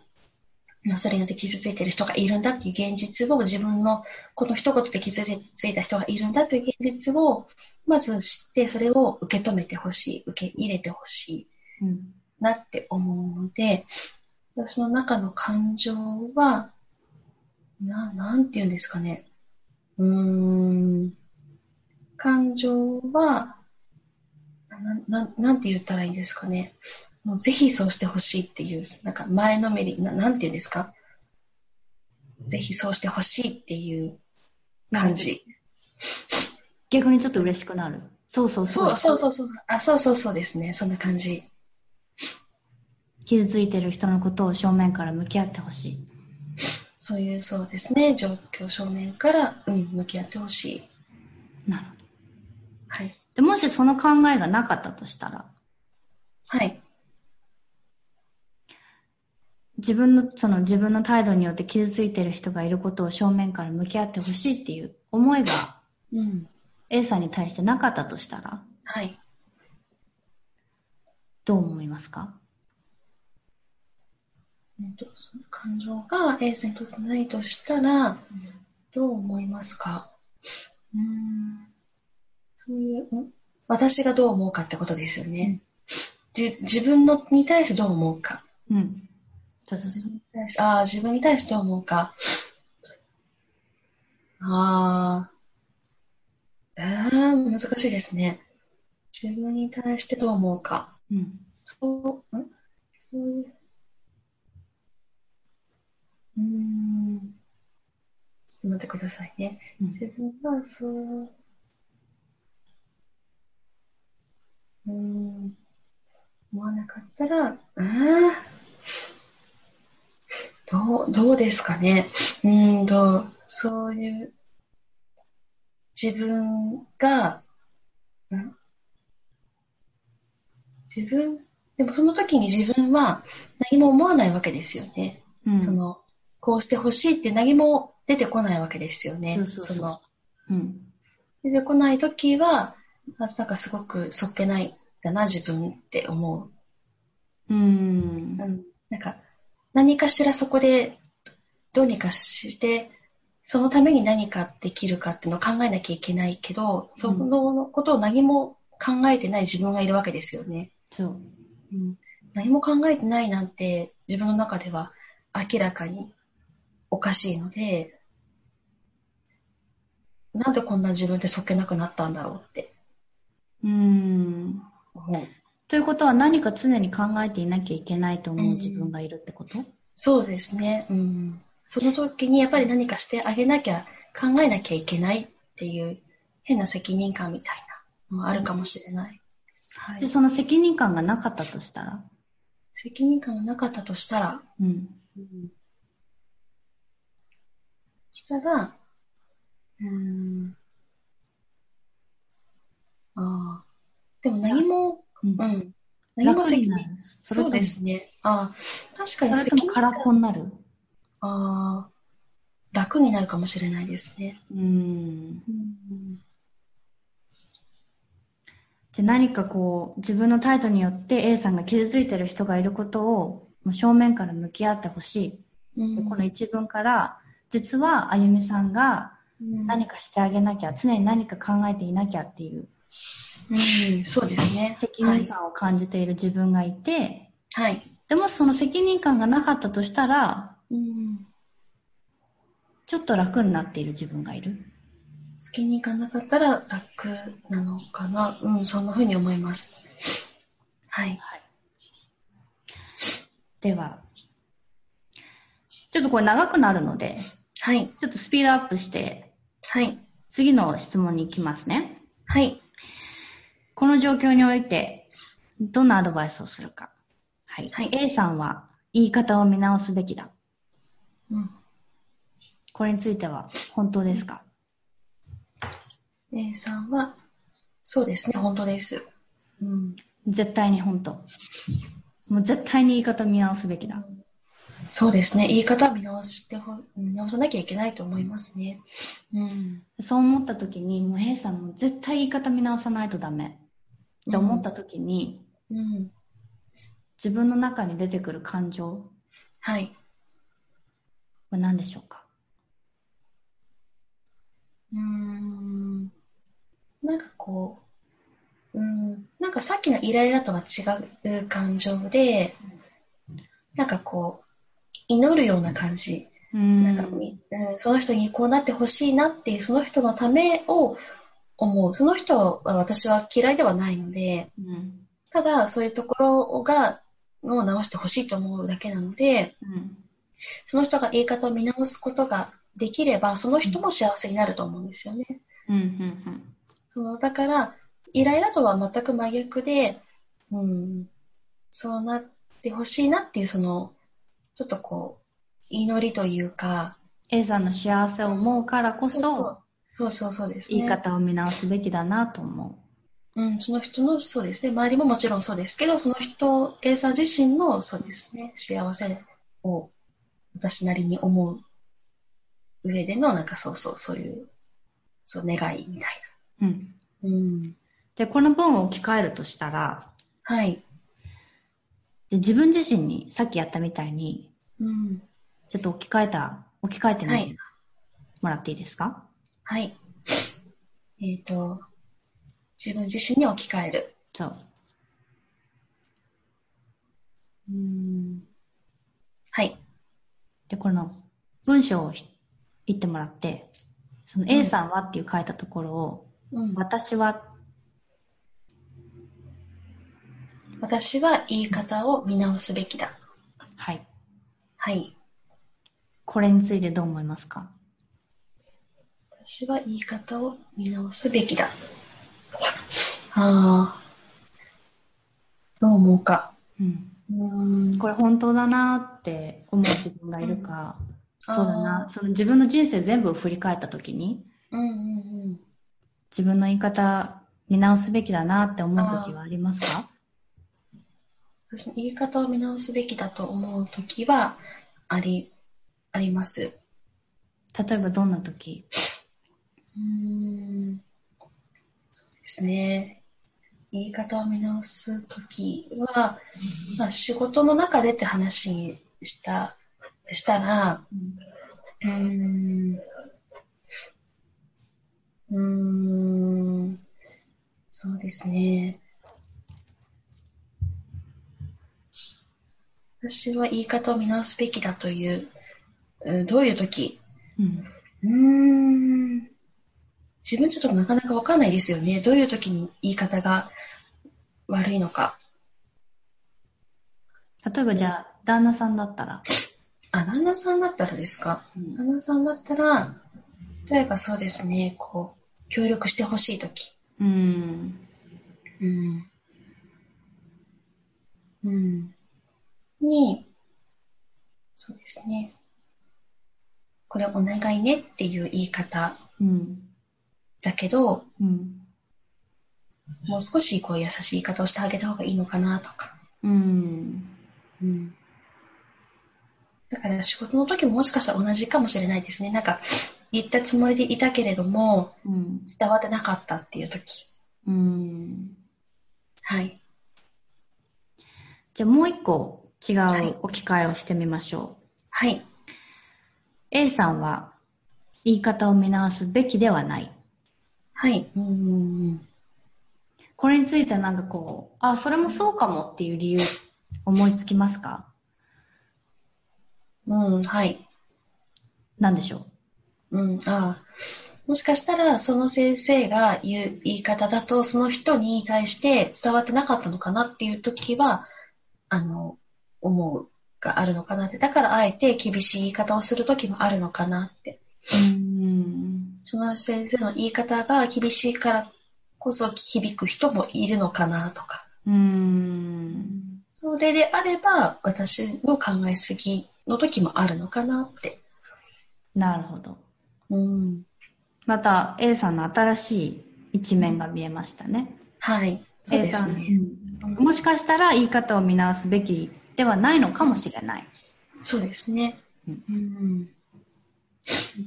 まあ、それによって傷ついている人がいるんだっていう現実を自分のこの一言で傷ついた人がいるんだという現実をまず知ってそれを受け止めてほしい受け入れてほしいうん。なって思うので私の中の感情はななんて言うんですかねうーん感情はなななんて言ったらいいんですかねもうぜひそうしてほしいっていう、なんか前のめり、ななんて言うんですか？ぜひそうしてほしいっていう感じ。逆にちょっと嬉しくなる？そうそうそうそうそうそう。あ、そうそうそうですね。そんな感じ。傷ついてる人のことを正面から向き合ってほしい。そういう、そうですね。状況正面から、うん、向き合ってほしい。なるほど。はい。でもしその考えがなかったとしたら、はい。自分の、その自分の態度によって傷ついてる人がいることを正面から向き合ってほしいっていう思いがうん。A さんに対してなかったとしたら、はい。どう思いますか？えっと、その感情が A さんにとってないとしたら、どう思いますか？うーん。そういう、ん私がどう思うかってことですよね。じ自分のに対してどう思うか。うん。そうそうそう。ああ、自分に対して思うか。ああ。えー、難しいですね。自分に対してどう思うか。うん。そう、ん？そういう。うーん。ちょっと待ってくださいね。うん自分はそう。うーん。思わなかったら、うーん。どう、どうですかね。うーんと、そういう、自分が、ん？自分、でもその時に自分は何も思わないわけですよね。うん。その、こうしてほしいって何も出てこないわけですよね。その、うん。出てこない時は、まさかすごくそっけないんだな、自分って思う。うーんう。ん。なんか、何かしらそこでどうにかして、そのために何かできるかっていうのを考えなきゃいけないけど、そのことを何も考えてない自分がいるわけですよね。そう。うん、何も考えてないなんて自分の中では明らかにおかしいので、なんでこんな自分ってそっけなくなったんだろうってうーん。思う。ということは何か常に考えていなきゃいけないと思う自分がいるってこと、そうですね。うん。その時にやっぱり何かしてあげなきゃ、考えなきゃいけないっていう変な責任感みたいなのがあるかもしれないです。はいで、その責任感がなかったとしたら？責任感がなかったとしたら、うん。うん、したら、うーん。ああ。でも何も、うんうん。何も責任。そうですね。ああ。確かにそれ責任とも空っぽになる？ああ。楽になるかもしれないですね。うーん。うん。じゃあ何かこう、自分の態度によって A さんが傷ついてる人がいることを正面から向き合ってほしい。うんでこの一文から実はあゆみさんがうん何かしてあげなきゃ、常に何か考えていなきゃっていううん、そうですね。責任感を感じている自分がいて、はい。はい。でもその責任感がなかったとしたら、うん。ちょっと楽になっている自分がいる。好きに行かなかったら楽なのかな？うん、そんな風に思います。はい。では、ちょっとこれ長くなるので、はい。ちょっとスピードアップして、はい。次の質問に行きますね。はい。この状況において、どんなアドバイスをするか。はい。はい A さんは、言い方を見直すべきだ。うん。これについては、本当ですか？A さんは、そうですね、本当です。うん。絶対に本当。もう絶対に言い方見直すべきだ。そうですね、言い方を見直してほ、見直さなきゃいけないと思いますね。うん。そう思った時に、もう A さんも絶対言い方見直さないとダメ。って思った時に、うん。自分の中に出てくる感情はい。は何でしょうか？うーん。なんかこう、うん、なんかさっきのイライラとは違う感情で、なんかこう、祈るような感じ。うんなんかみうん、その人にこうなってほしいなっていう、その人のためを思う。その人は私は嫌いではないので、うん。ただそういうところが、を直してほしいと思うだけなので、うん。その人が言い方を見直すことができれば、その人も幸せになると思うんですよね。うん。うん。そのだから、イライラとは全く真逆で、うん、そうなってほしいなっていう、その、ちょっとこう、祈りというか、A さんの幸せを思うからこそ、そうそうそうですね。言い方を見直すべきだなと思うん、その人の、そうですね。周りももちろんそうですけど、その人、A さん自身の、そうですね、幸せを私なりに思う上での、なんかそうそう、そういう、そう、願いみたいう。うん。な。うん。で、この文を置き換えるとしたら、はい。で自分自身にさっきやったみたいに、うん。ちょっと置き換えた、置き換えてみてはいもらっていいですか？はい。えっ、と、自分自身に置き換える。そう。うん。はい。で、この文章をひ言ってもらって、その A さんはっていう書いたところを、うん、私は、私は言い方を見直すべきだ。はい。はい。これについてどう思いますか？私は言い方を見直すべきだ。ああ。どう思うか。うん。うーん。これ本当だなって思う自分がいるか、うんそうだな、その自分の人生全部を振り返った時に、うんうんうん。自分の言い方見直すべきだなって思う時はありますか？私の言い方を見直すべきだと思うときは、あり、あります。例えばどんな時？うーん。そうですね。言い方を見直すときは、まあ、仕事の中でって話にした、したら、うーん。うーん。そうですね。私は言い方を見直すべきだという、うんどういう時？うん。うーん。自分ちょっとなかなかわかんないですよね。どういう時に言い方が悪いのか。例えばじゃあ、旦那さんだったら、あ、旦那さんだったらですか？旦那さんだったら、例えばそうですね、こう、協力してほしい時。うん。うん。うん。に、そうですね。これお願いねっていう言い方うん。だけど、うん。もう少しこう優しい言い方をしてあげた方がいいのかなとか。うん。うん。だから仕事の時ももしかしたら同じかもしれないですね。なんか言ったつもりでいたけれどもうん。伝わってなかったっていう時。うん。はい。じゃあもう一個違はいう置き換えをしてみましょう。はい。A さんは言い方を見直すべきではない。はい。うんうんうん。これについてはなんかこう、あ、それもそうかもっていう理由思いつきますか？うん、はい。何でしょう？ん、ああ。もしかしたら、その先生が言う言い方だと、その人に対して伝わってなかったのかなっていう時は、あの、思うがあるのかなって。だから、あえて厳しい言い方をする時もあるのかなって。ううん。その先生の言い方が厳しいからこそ響く人もいるのかなとか。うーん。それであれば、私の考えすぎの時もあるのかなって。なるほど。うん。また A さんの新しい一面が見えましたね。はい。そう A さん、ですね。うんもしかしたら言い方を見直すべきではないのかもしれない。そうですね。うんうん。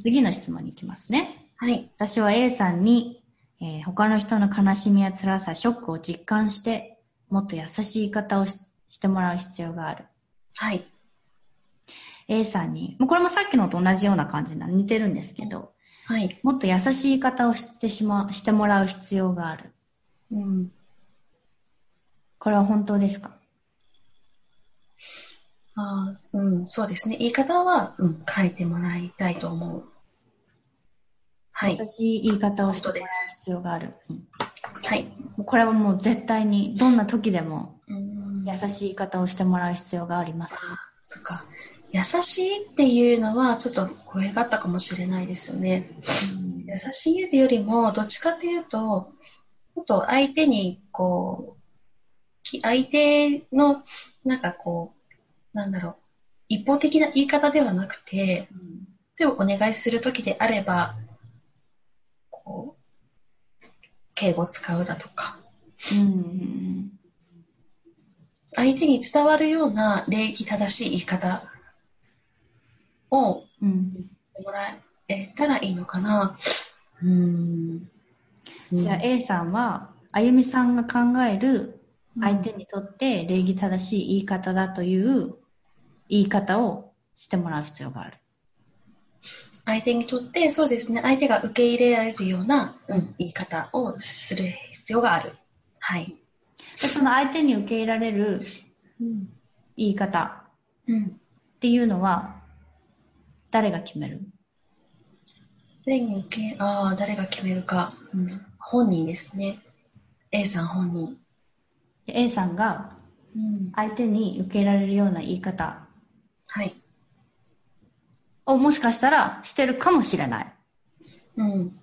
次の質問に行きますね。はい。私は A さんに、えー他の人の悲しみや辛さ、ショックを実感して、もっと優しい言い方をししてもらう必要がある。はい。A さんに、もうこれもさっきのと同じような感じな似てるんですけど、はい。もっと優しい言い方をしてしましてもらう必要がある。うん。これは本当ですか？ああ、うん、そうですね。言い方は、うん、変えてもらいたいと思う。はい優。しい言い方をしてもらう必要がある。うんはい。これはもう絶対に、どんな時でもうん。優しい言い方をしてもらう必要があります。そっか。優しいっていうのは、ちょっと声があったかもしれないですよね。優しいよりも、どっちかっていうと、もっと相手に、こう、き相手の、なんかこう、なんだろう、一方的な言い方ではなくて、うん手をお願いするときであれば、こう、敬語を使うだとか、うん相手に伝わるような礼儀正しい言い方をうんもらえたらいいのかな。うん。じゃあ A さんは、あゆみさんが考える相手にとって礼儀正しい言い方だという言い方をしてもらう必要がある。相手にとって、そうですね、相手が受け入れられるような、うん、言い方をする必要がある。はい。でその相手に受け入れられるうん。言い方うん。っていうのは、誰が決める、誰に受け、ああ、誰が決めるか。本人ですね。A さん本人。で ?A さんがうん。相手に受け入れられるような言い方はい。をもしかしたらしてるかもしれない。うん。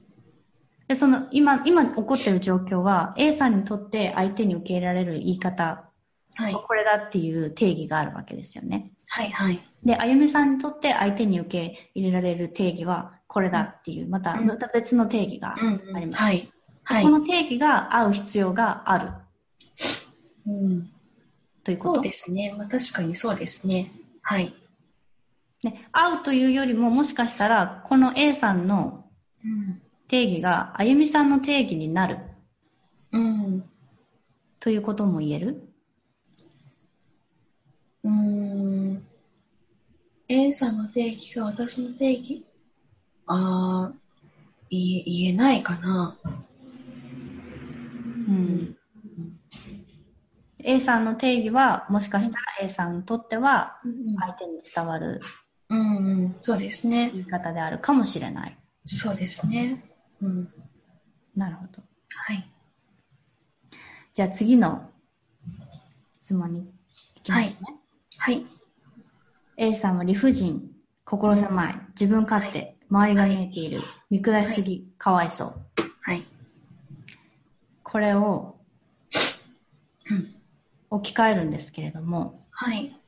で、その今、今起こっている状況は A さんにとって相手に受け入れられる言い方はい。これだっていう定義があるわけですよね。はい、はい。で、あゆみさんにとって相手に受け入れられる定義はこれだっていう、また別の定義がうん。あります。はい。はいこ。の定義が合う必要があるうん。ということ？そうですね。まあ、確かにそうですね。はい。ね合うというよりももしかしたらこの A さんのうん。定義があゆみさんの定義になるうん。ということも言える？うーん。A さんの定義が私の定義？ああ、言えないかな。うん。A さんの定義はもしかしたら A さんにとってはうん相手に伝わるうん、うん、そうですね。言い方であるかもしれない。そうですね。うん。なるほど。はい。じゃあ次の質問に行きますね。はい。A さんは理不尽、心狭い、自分勝手、周りが見えている、見下しすぎ、かわいそう。はい。これをうん。置き換えるんですけれども、はい。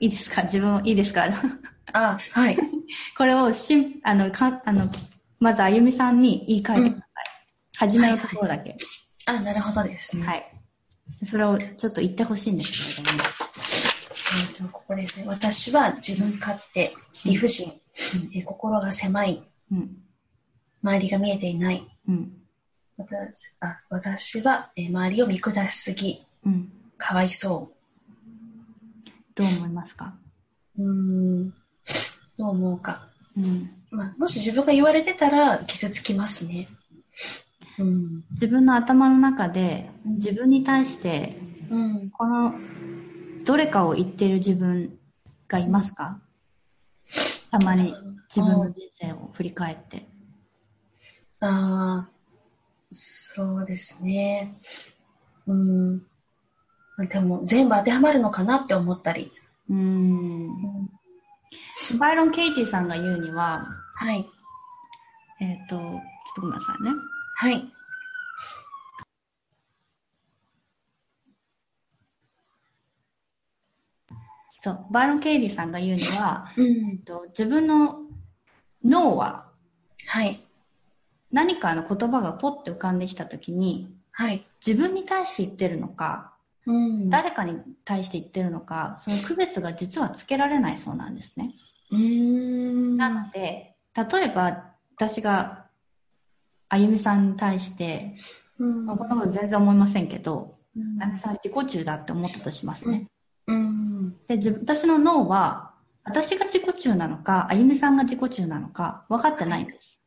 いいですか？自分、いいですか？あはい。これをしん、あの、か、あの、まずあゆみさんに言い換えてください。初めのところだけ。あ、なるほどですね。はい。それをちょっと言ってほしいんですけれども。えっと、ここですね。私は自分勝手、理不尽、えー心が狭い、うん。周りが見えていない。うん。私あ私は、えー周りを見下しすぎ、うん。かわいそどう思いますか？うーん。どう思うか。うん。まあ、もし自分が言われてたら傷つきますね。うん。自分の頭の中でうん自分に対してうん。このどれかを言っている自分がいますか？たまに自分の人生を振り返って。ああ、そうですね。うん。でも、全部当てはまるのかなって思ったり。うーん。バイロン・ケイティさんが言うには、はい。えっ、と、ちょっとごめんなさいね。はい。そう、バイロン・ケイティさんが言うには、うんえっ。と自分の脳ははい。何かの言葉がポッて浮かんできたときに、はい。自分に対して言ってるのか、うん。誰かに対して言ってるのか、その区別が実はつけられないそうなんですね。うーん。なので、例えば私があゆみさんに対して、うん。まあこんなこと全然思いませんけど、うんあゆみさん自己中だって思ったとしますね。うん。で、私の脳は、私が自己中なのか、あゆみさんが自己中なのか、分かってないんです。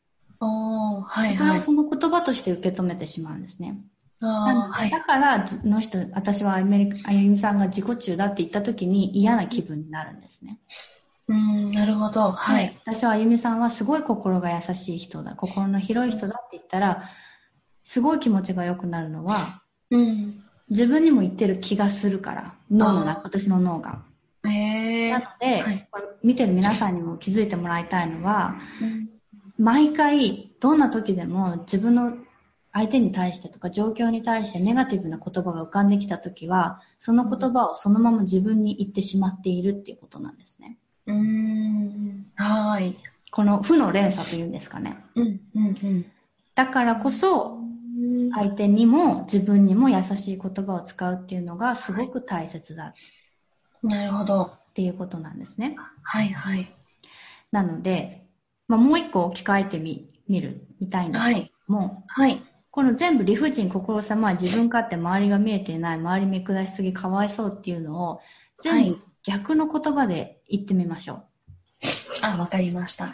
おー、はいそれはい。をその言葉として受け止めてしまうんですね。はい。だから、ずの人、私はあゆみさんが自己中だって言った時に嫌な気分になるんですね。うん、なるほど。はい。私はあゆみさんはすごい心が優しい人だ、心の広い人だって言ったら、すごい気持ちが良くなるのは、うん。自分にも言ってる気がするから、脳の中、私の脳が。えーなの。で、はい見てる皆さんにも気づいてもらいたいのは、うん毎回、どんな時でも自分の相手に対してとか状況に対してネガティブな言葉が浮かんできた時は、その言葉をそのまま自分に言ってしまっているっていうことなんですね。うーん。はーい。この負の連鎖というんですかね。うん、うん、だからこそ、うん。相手にも自分にも優しい言葉を使うっていうのがすごく大切だなるほど。っていうことなんですね。はい、はい。なので、まあ、もう一個置き換えてみ見る、みたいんですけども、はい。この全部理不尽、心様は自分勝手、周りが見えていない、周り見下しすぎ、かわいそうっていうのを、全部逆の言葉で言ってみましょう。あ、わかりました。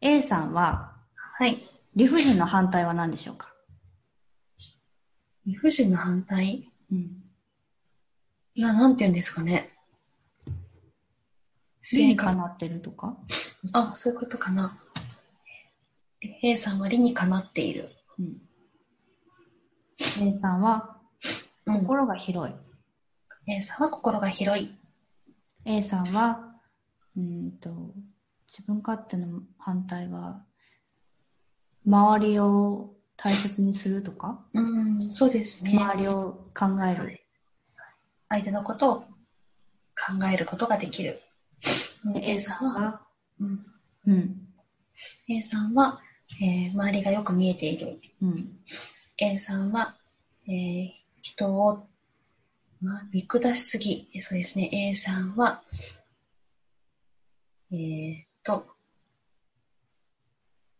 A さんは、はい。理不尽の反対は何でしょうか？理不尽の反対？うん。な、なんて言うんですかね。理にかなってるとか？あ、そういうことかな。A さんは理にかなっている。うん。A さんは、うん。心が広い。A さんは心が広い。A さんは、うーんと、自分勝手の反対は、周りを大切にするとか、うん、そうですね。周りを考える。相手のことを考えることができる。A さんは、うん、うん、A さんは、えー周りがよく見えている。うん、A さんは、えー人を、まあ、見下しすぎ。えそうですね。A さんは、えーっと、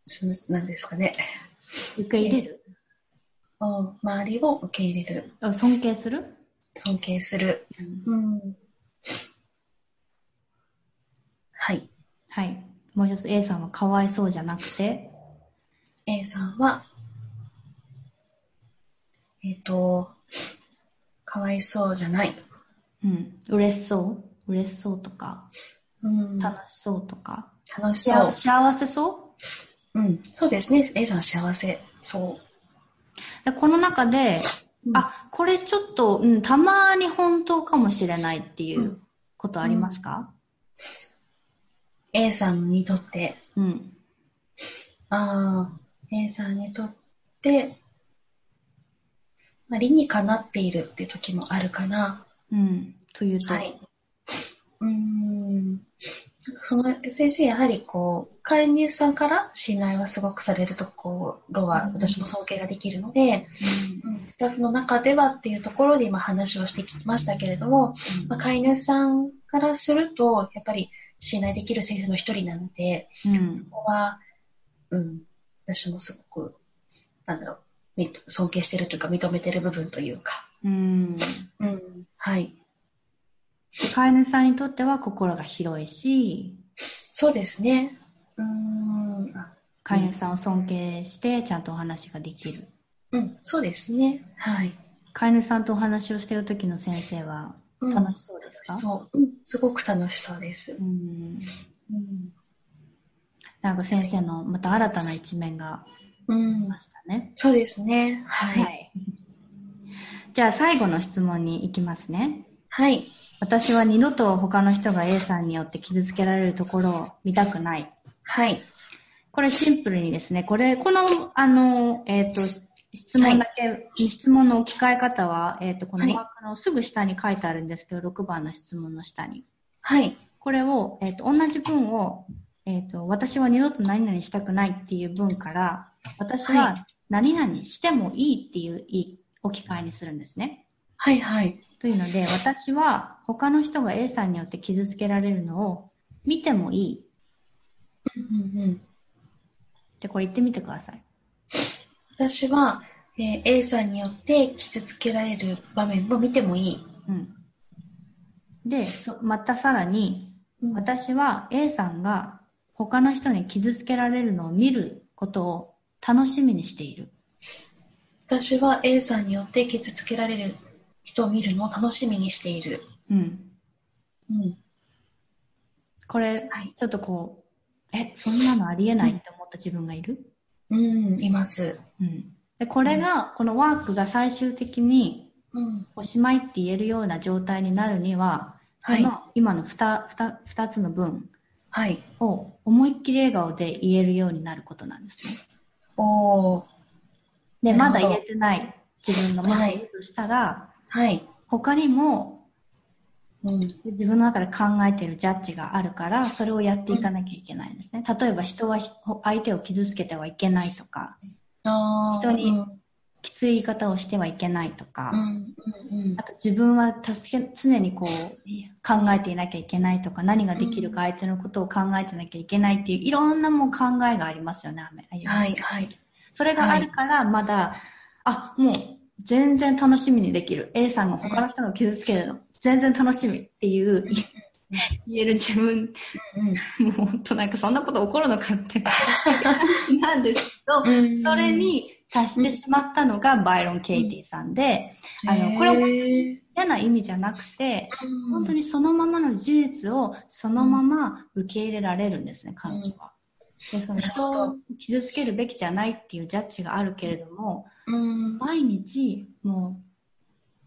その、なんですかね。受け入れる、お周りを受け入れる。あ尊敬する、尊敬する。うん。はい。はい。もう一つ A さんはかわいそうじゃなくて、A さんは、えっ、と、かわいそうじゃない。うん、嬉しそう？嬉しそうとか、うん、楽楽しそうとか、しそう。幸せそう？うん、そうですね。A さんは幸せ。そでこの中で、う。、あ、これちょっと、うん、たまに本当かもしれないっていううんことありますか？A さんにとって、うん。ああ、A さんにとって、まあ、理にかなっているっていう時もあるかな。うん。というと、はい。うーん。その先生、やはりこう、飼い主さんから信頼はすごくされるところは、うん私も尊敬ができるので、うんスタッフの中ではっていうところで今話をしてきましたけれども、まあ、飼い主さんからすると、やっぱり信頼できる先生の一人なので、うん。そこは、うん、私もすごく、なんだろう、み尊敬してるというか認めてる部分というか、うん。うん、はい。飼い主さんにとっては心が広いし、そうですね。うーん。あ飼い主さんを尊敬してちゃんとお話ができる。うん、そうですね。はい。飼い主さんとお話をしている時の先生はうん楽しそうですか、そう、うん、すごく楽しそうです。うんうん。なんか先生のまた新たな一面がうん出ましたね。そうですね。はい。はい。い。じゃあ最後の質問に行きますね。私は二度と他の人が A さんによって傷つけられるところを見たくない。はい。これシンプルにですね、これ、この、あの、えっ、と、質問だけ、質問の置き換え方は、えっ、と、このはいマークのすぐ下に書いてあるんですけど、6番の質問の下に。はい。これを、えっ、と、同じ文を、えっ、と、私は二度と何々したくないっていう文から、私はは何々してもいいっていう置き換えにするんですね。はい。はい。というので、私は他の人が A さんによって傷つけられるのを見てもいい。うんうんうんで、これ言ってみてください。私は、えー A さんによって傷つけられる場面も見てもいい。うん。で、そまたさらに、私は A さんが他の人に傷つけられるのを見ることを楽しみにしている。私は A さんによって傷つけられる人を見るのを楽しみにしている。うん。うん。これ、はいちょっとこう、え、そんなのありえないって思った自分がいる？うん、います。うん。で、これが、このワークが最終的にうん。おしまいって言えるような状態になるには、はいこの今の 2, 2, 2つの文はい。を思いっきり笑顔で言えるようになることなんですね。おー。で、まだ言えてない自分がもしいるとしたら、はい。他にもうん。自分の中で考えているジャッジがあるから、それをやっていかなきゃいけないんですね。例えば人はひ相手を傷つけてはいけないとか、人にうんきつい言い方をしてはいけないとか、うん。うん。あと自分は助け、常にこう考えていなきゃいけないとか、何ができるか相手のことを考えてなきゃいけないっていういろんなもう考えがありますよね、はい。はい。それがあるから、まだ、あ、もう全然楽しみにできる。A さんが他の人の傷つけるの、全然楽しみっていう、言える自分、うん。もう本当なんかそんなこと起こるのかって なんですけど、うんそれに達してしまったのがバイロン・ケイティさんで、あのこれはは嫌な意味じゃなくて、本当にそのままの事実をそのまま受け入れられるんですね、彼女は。でその人を傷つけるべきじゃないっていうジャッジがあるけれども、うん。毎日も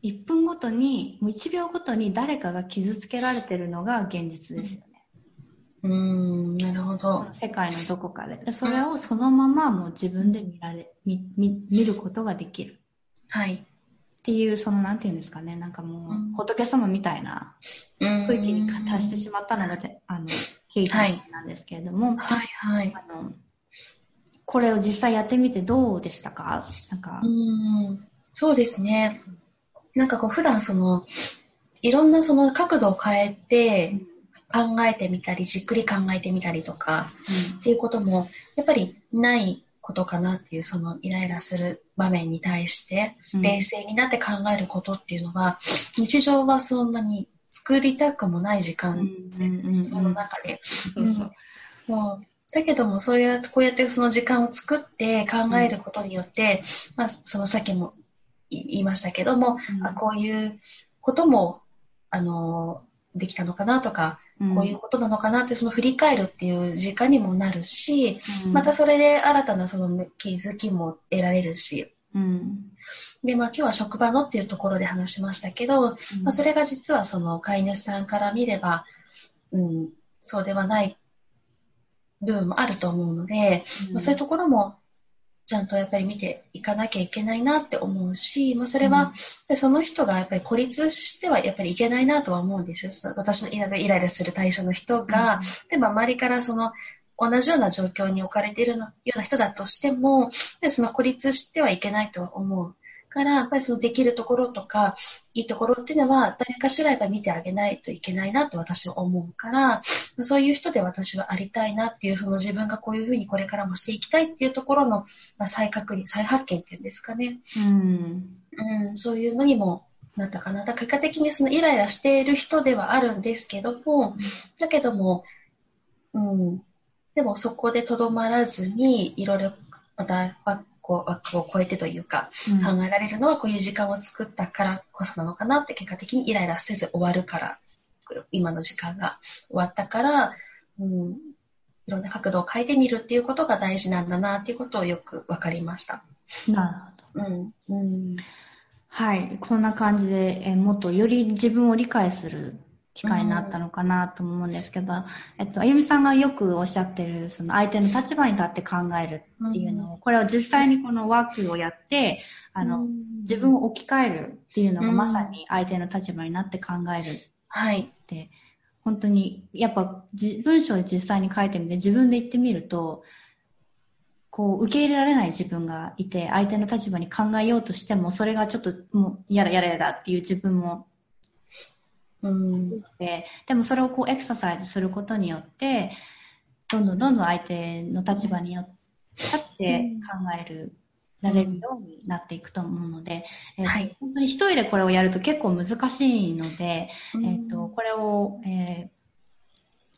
う1分ごとに、もう1秒ごとに誰かが傷つけられてるのが現実ですよね。うん。なるほど。世界のどこかで。でそれをそのままもう自分で見られ、見、見見ることができる。はい。っていう、その、なんていうんですかね、なんかもう、うん仏様みたいなうん区域に達してしまったのが、ぜあの、ケイティなんですけれども、はい。はい。あの、これを実際やってみてどうでしたか？なんか、うん。そうですね。なんかこう、普段その、いろんなその角度を変えて考えてみたり、じっくり考えてみたりとか、っていうことも、やっぱりないことかなっていう、そのイライラする場面に対して、うん。冷静になって考えることっていうのは、日常はそんなに作りたくもない時間です自分の中で。そうだけども、そう。いう、こうやってその時間を作って考えることによって、まあ、そのさっきも言いましたけども、うん。あこういうことも、あの、できたのかなとか、うんこういうことなのかなって、その振り返るっていう時間にもなるし、うん。またそれで新たなその気づきも得られるし、うん。で、まあ今日は職場のっていうところで話しましたけど、まあそれが実はその飼い主さんから見れば、うん、そうではない部分もあると思うので、まあ、そういうところもちゃんとやっぱり見ていかなきゃいけないなって思うし、まあ、それは、でその人がやっぱり孤立してはやっぱりいけないなとは思うんですよ。私のイライラする対象の人が、でも周りからその同じような状況に置かれているのような人だとしても、でその孤立してはいけないとは思う。から、やっぱりそのできるところとか、いいところっていうのは、誰かしらやっぱり見てあげないといけないなと私は思うから、そういう人で私はありたいなっていう、その自分がこういうふうにこれからもしていきたいっていうところの、まあ、再確認、再発見っていうんですかね。うんうん、そういうのにもなったかな。だ結果的にそのイライラしている人ではあるんですけども、だけども、うん、でもそこでとどまらずに、いろいろまた枠を枠を超えてというか、考えられるのはこういう時間を作ったからこそなのかなって結果的にイライラせず終わるから、今の時間が終わったから、うん、いろんな角度を変えてみるっていうことが大事なんだなっていうことをよく分かりました。なるほど。うん。うんはい。こんな感じで、えもっとより自分を理解する機会になったのかなと思うんですけど、うん、えっと、あゆみさんがよくおっしゃってる、その相手の立場に立って考えるっていうのを、うん、これは実際にこのワークをやって、あの、うん、自分を置き換えるっていうのがまさに相手の立場になって考える。はい。で、本当に、やっぱ文章で実際に書いてみて自分で言ってみると、こう、受け入れられない自分がいて、相手の立場に考えようとしても、それがちょっともう、やらやらやだっていう自分も、うん。で、でもそれをこう、エクササイズすることによって、どんどんどんどん相手の立場によって、立って考える、られるようになっていくと思うので、えー、本当に一人でこれをやると結構難しいので、えっ、と、これを、えー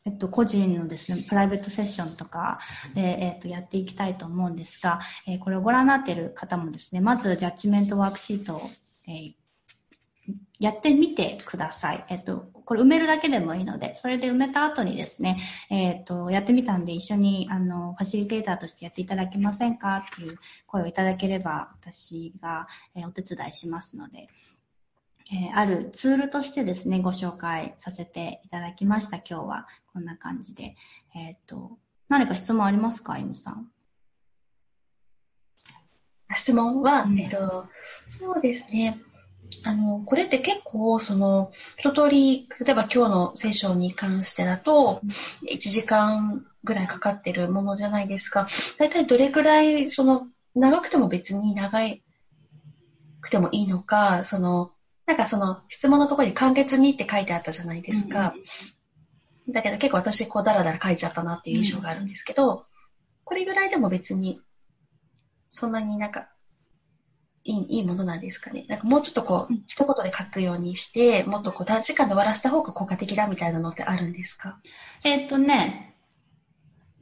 えっと、個人のですね、プライベートセッションとかで、えっと、やっていきたいと思うんですが、えー、これをご覧になっている方もですね、まずジャッジメントワークシートを、えー、やってみてください。えっと、これ埋めるだけでもいいので、それで埋めた後にですね、えっと、やってみたんで一緒に、あの、ファシリテーターとしてやっていただけませんかっていう声をいただければ、私が、えー、お手伝いしますので、えー、あるツールとしてですね、ご紹介させていただきました、今日は。こんな感じで。えっ、ー、と、何か質問ありますか、ゆみさん？質問は、うん、えっと、そうですね。あの、これって結構、その、一通り、例えば今日のセッションに関してだと、1時間ぐらいかかってるものじゃないですか。大体どれぐらい、その、長くても別に長くてもいいのか、その、なんかその質問のところに簡潔にって書いてあったじゃないですか。うん、だけど結構私こうダラダラ書いちゃったなっていう印象があるんですけど、うん、これぐらいでも別にそんなになんかいいいいものなんですかね。なんかもうちょっとこう、一言で書くようにして、もっとこう短時間で終わらせた方が効果的だみたいなのってあるんですか？えっとね、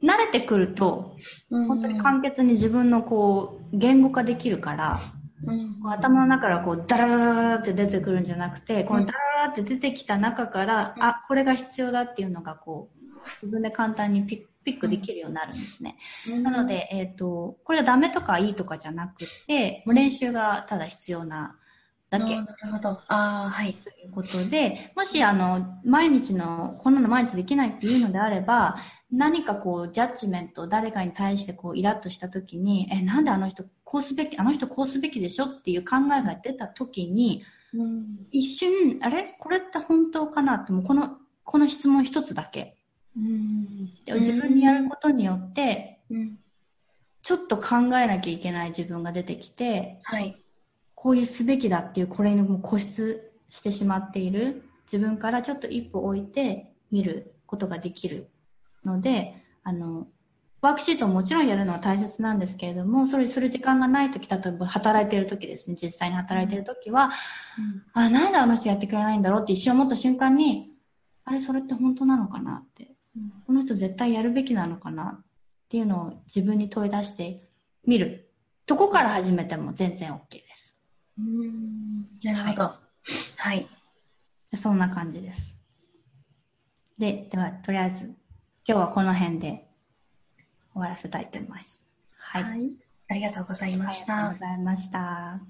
慣れてくると、本当に簡潔に自分のこう、言語化できるから、うん、頭の中からこうダラダラダラって出てくるんじゃなくて、このダラダラって出てきた中から、うん、あ、これが必要だっていうのがこう、自分で簡単にピッピックできるようになるんですね。うん、なので、えっ、ー、と、これはダメとかいいとかじゃなくて、もう練習がただ必要なだけ。なるほど。ああ、はい。ということで、もし、あの、毎日の、こんなの毎日できないっていうのであれば、何かこう、ジャッジメント、誰かに対してこう、イラッとした時に、え、なんであの人こうすべき、あの人こうすべきでしょっていう考えが出た時に、うん、一瞬、あれ？これって本当かな？って、もうこの、この質問一つだけ。うん、自分にやることによって、うん、ちょっと考えなきゃいけない自分が出てきて、はい、こういうすべきだっていう、これにも固執してしまっている自分からちょっと一歩置いて見ることができるので、あの、ワークシートももちろんやるのは大切なんですけれども、それする時間がないとき、例えば働いてるときですね、実際に働いてるときは、うん、あ、なんであの人やってくれないんだろうって一瞬思った瞬間に、あれ、それって本当なのかなって、うん、この人絶対やるべきなのかなっていうのを自分に問い出してみる。とこから始めても全然 OK です。うん、なるほど。はい。はい、そんな感じです。で、では、とりあえず、今日はこの辺で終わらせたいと思います。はい。はい、ありがとうございました。ありがとうございました。